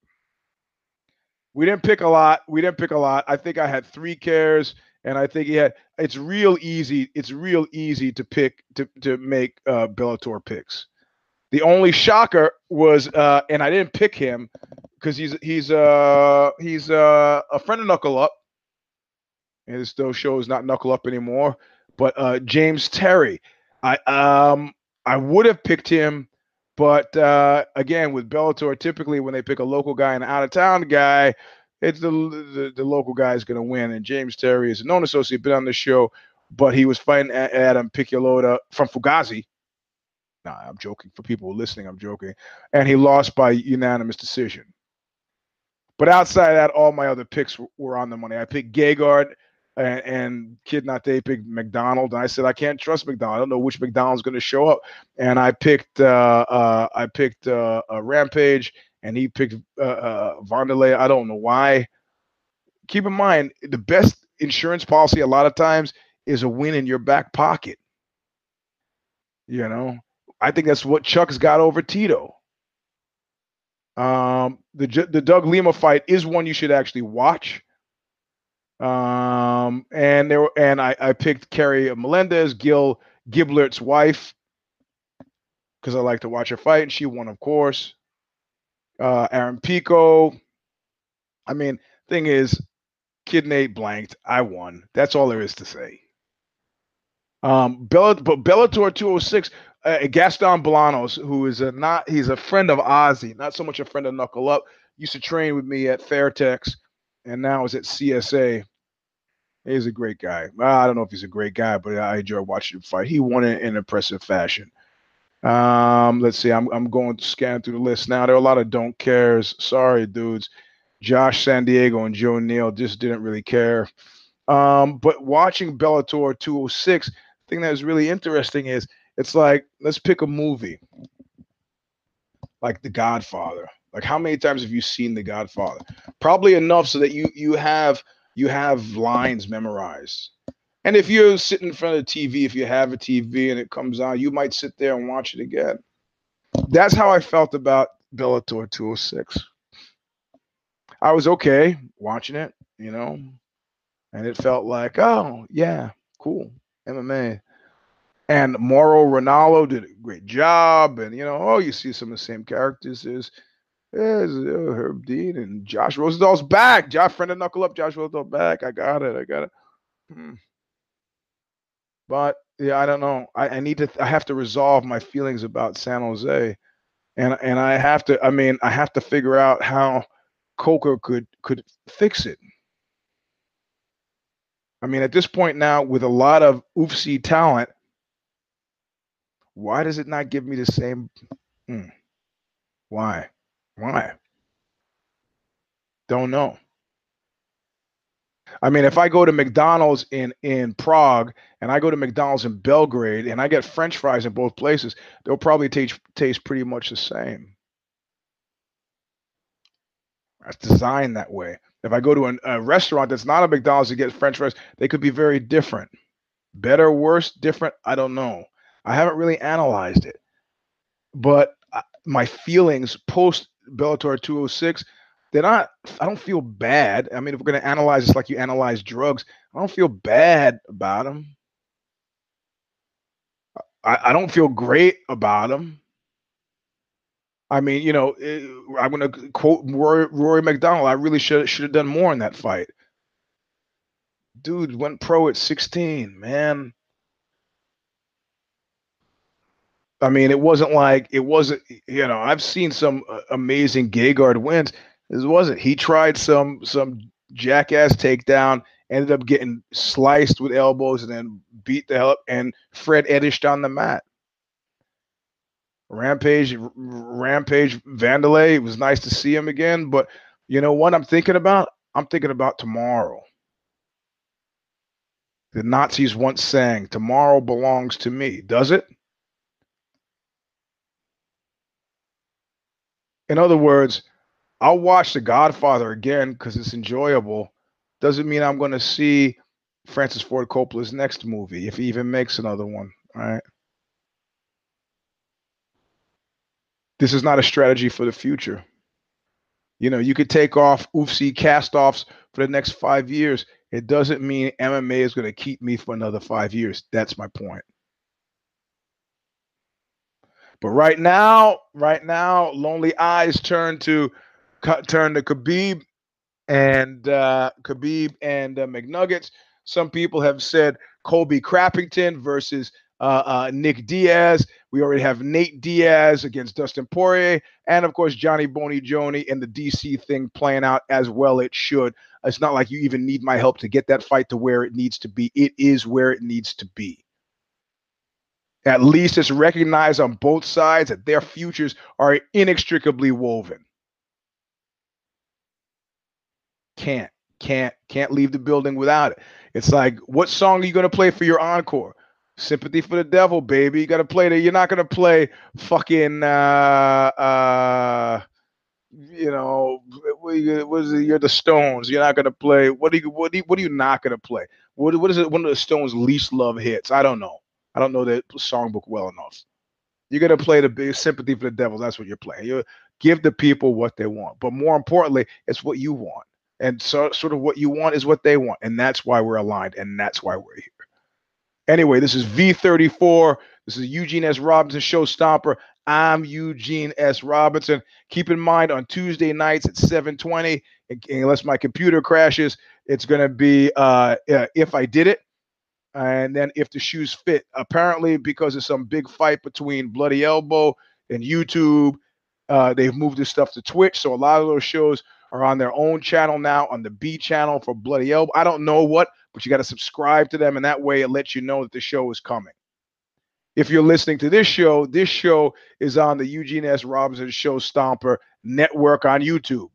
We didn't pick a lot. We didn't pick a lot. I think I had three cares, and I think he had. It's real easy. It's real easy to pick to to make uh, Bellator picks. The only shocker was, uh, and I didn't pick him because he's he's uh he's uh, a friend of Knuckle Up, and this still shows not Knuckle Up anymore. But uh, James Terry, I um I would have picked him, but uh, again with Bellator, typically when they pick a local guy and an out of town guy, it's the, the the local guy is going to win. And James Terry is a known associate, been on the show, but he was fighting Adam Piccolotti from Fugazi. Nah, I'm joking. For people listening, I'm joking. And he lost by unanimous decision. But outside of that, all my other picks were on the money. I picked Gegard and, and Kid Not They picked McDonald. And I said, I can't trust McDonald. I don't know which McDonald's going to show up. And I picked uh, uh, I picked uh, Rampage and he picked uh, uh, Wanderlei. I don't know why. Keep in mind, the best insurance policy a lot of times is a win in your back pocket. You know, I think that's what Chuck's got over Tito. Um, the the Doug Lima fight is one you should actually watch. Um, and there were and I, I picked Carrie Melendez, Gil Gilbert's wife, because I like to watch her fight, and she won, of course. Uh, Aaron Pico. I mean, thing is, Kid Nate blanked. I won. That's all there is to say. Um, Bella, but Bellator 206 uh, Gaston Bolanos, who is a not he's a friend of OZY, not so much a friend of Knuckle Up. Used to train with me at Fairtex, and now is at CSA. He's a great guy. I don't know if he's a great guy, but I enjoy watching him fight. He won it in impressive fashion. Um, let's see. I'm I'm going to scan through the list now. There are a lot of don't cares. Sorry, dudes. Josh San Diego and Joe Neal just didn't really care. Um, but watching Bellator 206, thing that is really interesting is it's like let's pick a movie like The Godfather. Like how many times have you seen The Godfather? Probably enough so that you you have you have lines memorized. And if you're sitting in front of the TV, if you have a TV and it comes on, you might sit there and watch it again. That's how I felt about Bellator 206. I was okay watching it, you know, and it felt like, oh yeah, cool MMA. And Mauro Ranallo did a great job, and you know, oh, you see some of the same characters as there's uh, Herb Dean and Josh Rosenthal's back. Josh, friend of Knuckle Up, Josh Rosenthal back. I got it. I got it. Hmm. But yeah, I don't know. I, I need to. I have to resolve my feelings about San Jose, and and I have to. I mean, I have to figure out how Coker could could fix it. I mean, at this point now, with a lot of UFC talent, why does it not give me the same? Hmm. Why? Why? Don't know. I mean, if I go to McDonald's in in Prague and I go to McDonald's in Belgrade and I get French fries in both places, they'll probably taste taste pretty much the same. It's designed that way. If I go to an, a restaurant that's not a McDonald's to get French fries, they could be very different. Better, worse, different. I don't know. I haven't really analyzed it, but uh, my feelings post Bellator 206 they're not i don't feel bad. I mean if we're going to analyze this like you analyze drugs i don't feel bad about them i, I don't feel great about them i mean you know eh, i'm going to quote rory, rory MacDonald i really should should have done more in that fight. Dude went pro at 16 man I mean, it wasn't like it wasn't. You know, I've seen some uh, amazing Gegard wins. This wasn't. He tried some some jackass takedown, ended up getting sliced with elbows, and then beat the hell up. And Fred edged on the mat. Rampage, Rampage Wanderlei. It was nice to see him again, but you know what I'm thinking about? I'm thinking about tomorrow. The Nazis once sang, "Tomorrow belongs to me." Does it? In other words, I'll watch The Godfather again because it's enjoyable. Doesn't mean I'm going to see Francis Ford Coppola's next movie if he even makes another one. Right? This is not a strategy for the future. You know, you could take off UFC cast offs for the next five years. It doesn't mean MMA is going to keep me for another five years. That's my point. But right now, right now, lonely eyes turn to turn to Khabib and uh, Khabib and uh, McNuggets. Some people have said Colby Crappington versus uh, uh, Nick Diaz. We already have Nate Diaz against Dustin Poirier, and of course Johnny Boney Joni and the DC thing playing out as well. It should. It's not like you even need my help to get that fight to where it needs to be. It is where it needs to be. At least it's recognized on both sides that their futures are inextricably woven. Can't, can't, can't leave the building without it. It's like, what song are you going to play for your encore? Sympathy for the devil, baby. You got to play that. You're not going to play fucking, uh, uh, you know, what is it? You're the Stones. You're not going to play. What are you? What are you? What are you not going to play? What What is it? One of the Stones' least love hits. I don't know. I don't know the songbook well enough. You're gonna play the big sympathy for the devil. That's what you're playing. You give the people what they want, but more importantly, it's what you want. And so, sort of what you want is what they want, and that's why we're aligned, and that's why we're here. Anyway, this is V34. This is Eugene S. Robinson Show Stomper. I'm Eugene S. Robinson. Keep in mind on Tuesday nights at 7:20, unless my computer crashes, it's going to be uh, uh, if I did it and then if the shoes fit. Apparently, because of some big fight between Bloody Elbow and YouTube, uh, they've moved this stuff to Twitch. So a lot of those shows are on their own channel now on the B channel for Bloody Elbow. I don't know what, but you got to subscribe to them, and that way it lets you know that the show is coming. If you're listening to this show, this show is on the Eugene S. Robinson Show Stomper network on YouTube.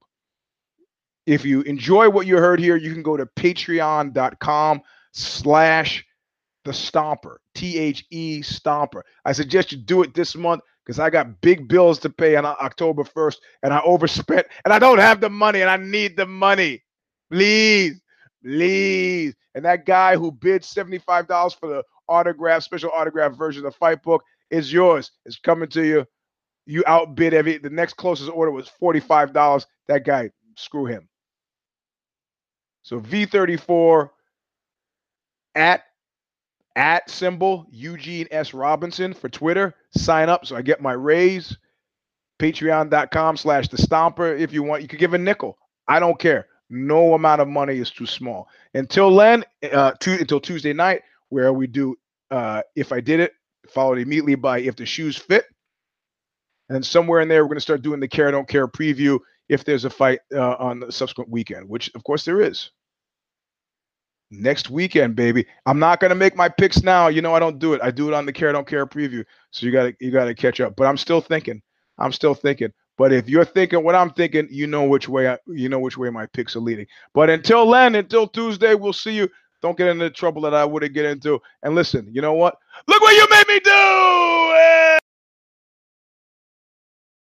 If you enjoy what you heard here, you can go to patreon.com slash the Stomper, T H E Stomper. I suggest you do it this month because I got big bills to pay on October 1st and I overspent and I don't have the money and I need the money. Please, please. And that guy who bid $75 for the autograph, special autograph version of the fight book is yours. It's coming to you. You outbid every the next closest order was $45. That guy, screw him. So V34 at at symbol Eugene S. Robinson for Twitter. Sign up so I get my raise. Patreon.com slash the stomper. If you want, you could give a nickel. I don't care. No amount of money is too small. Until then, uh, to, until Tuesday night, where we do uh, if I did it, followed immediately by if the shoes fit. And somewhere in there, we're going to start doing the care, don't care preview if there's a fight uh, on the subsequent weekend, which of course there is. Next weekend, baby. I'm not gonna make my picks now. You know I don't do it. I do it on the care, don't care preview. So you gotta you gotta catch up. But I'm still thinking. I'm still thinking. But if you're thinking what I'm thinking, you know which way I, you know which way my picks are leading. But until then, until Tuesday, we'll see you. Don't get into the trouble that I wouldn't get into. And listen, you know what? Look what you made me do!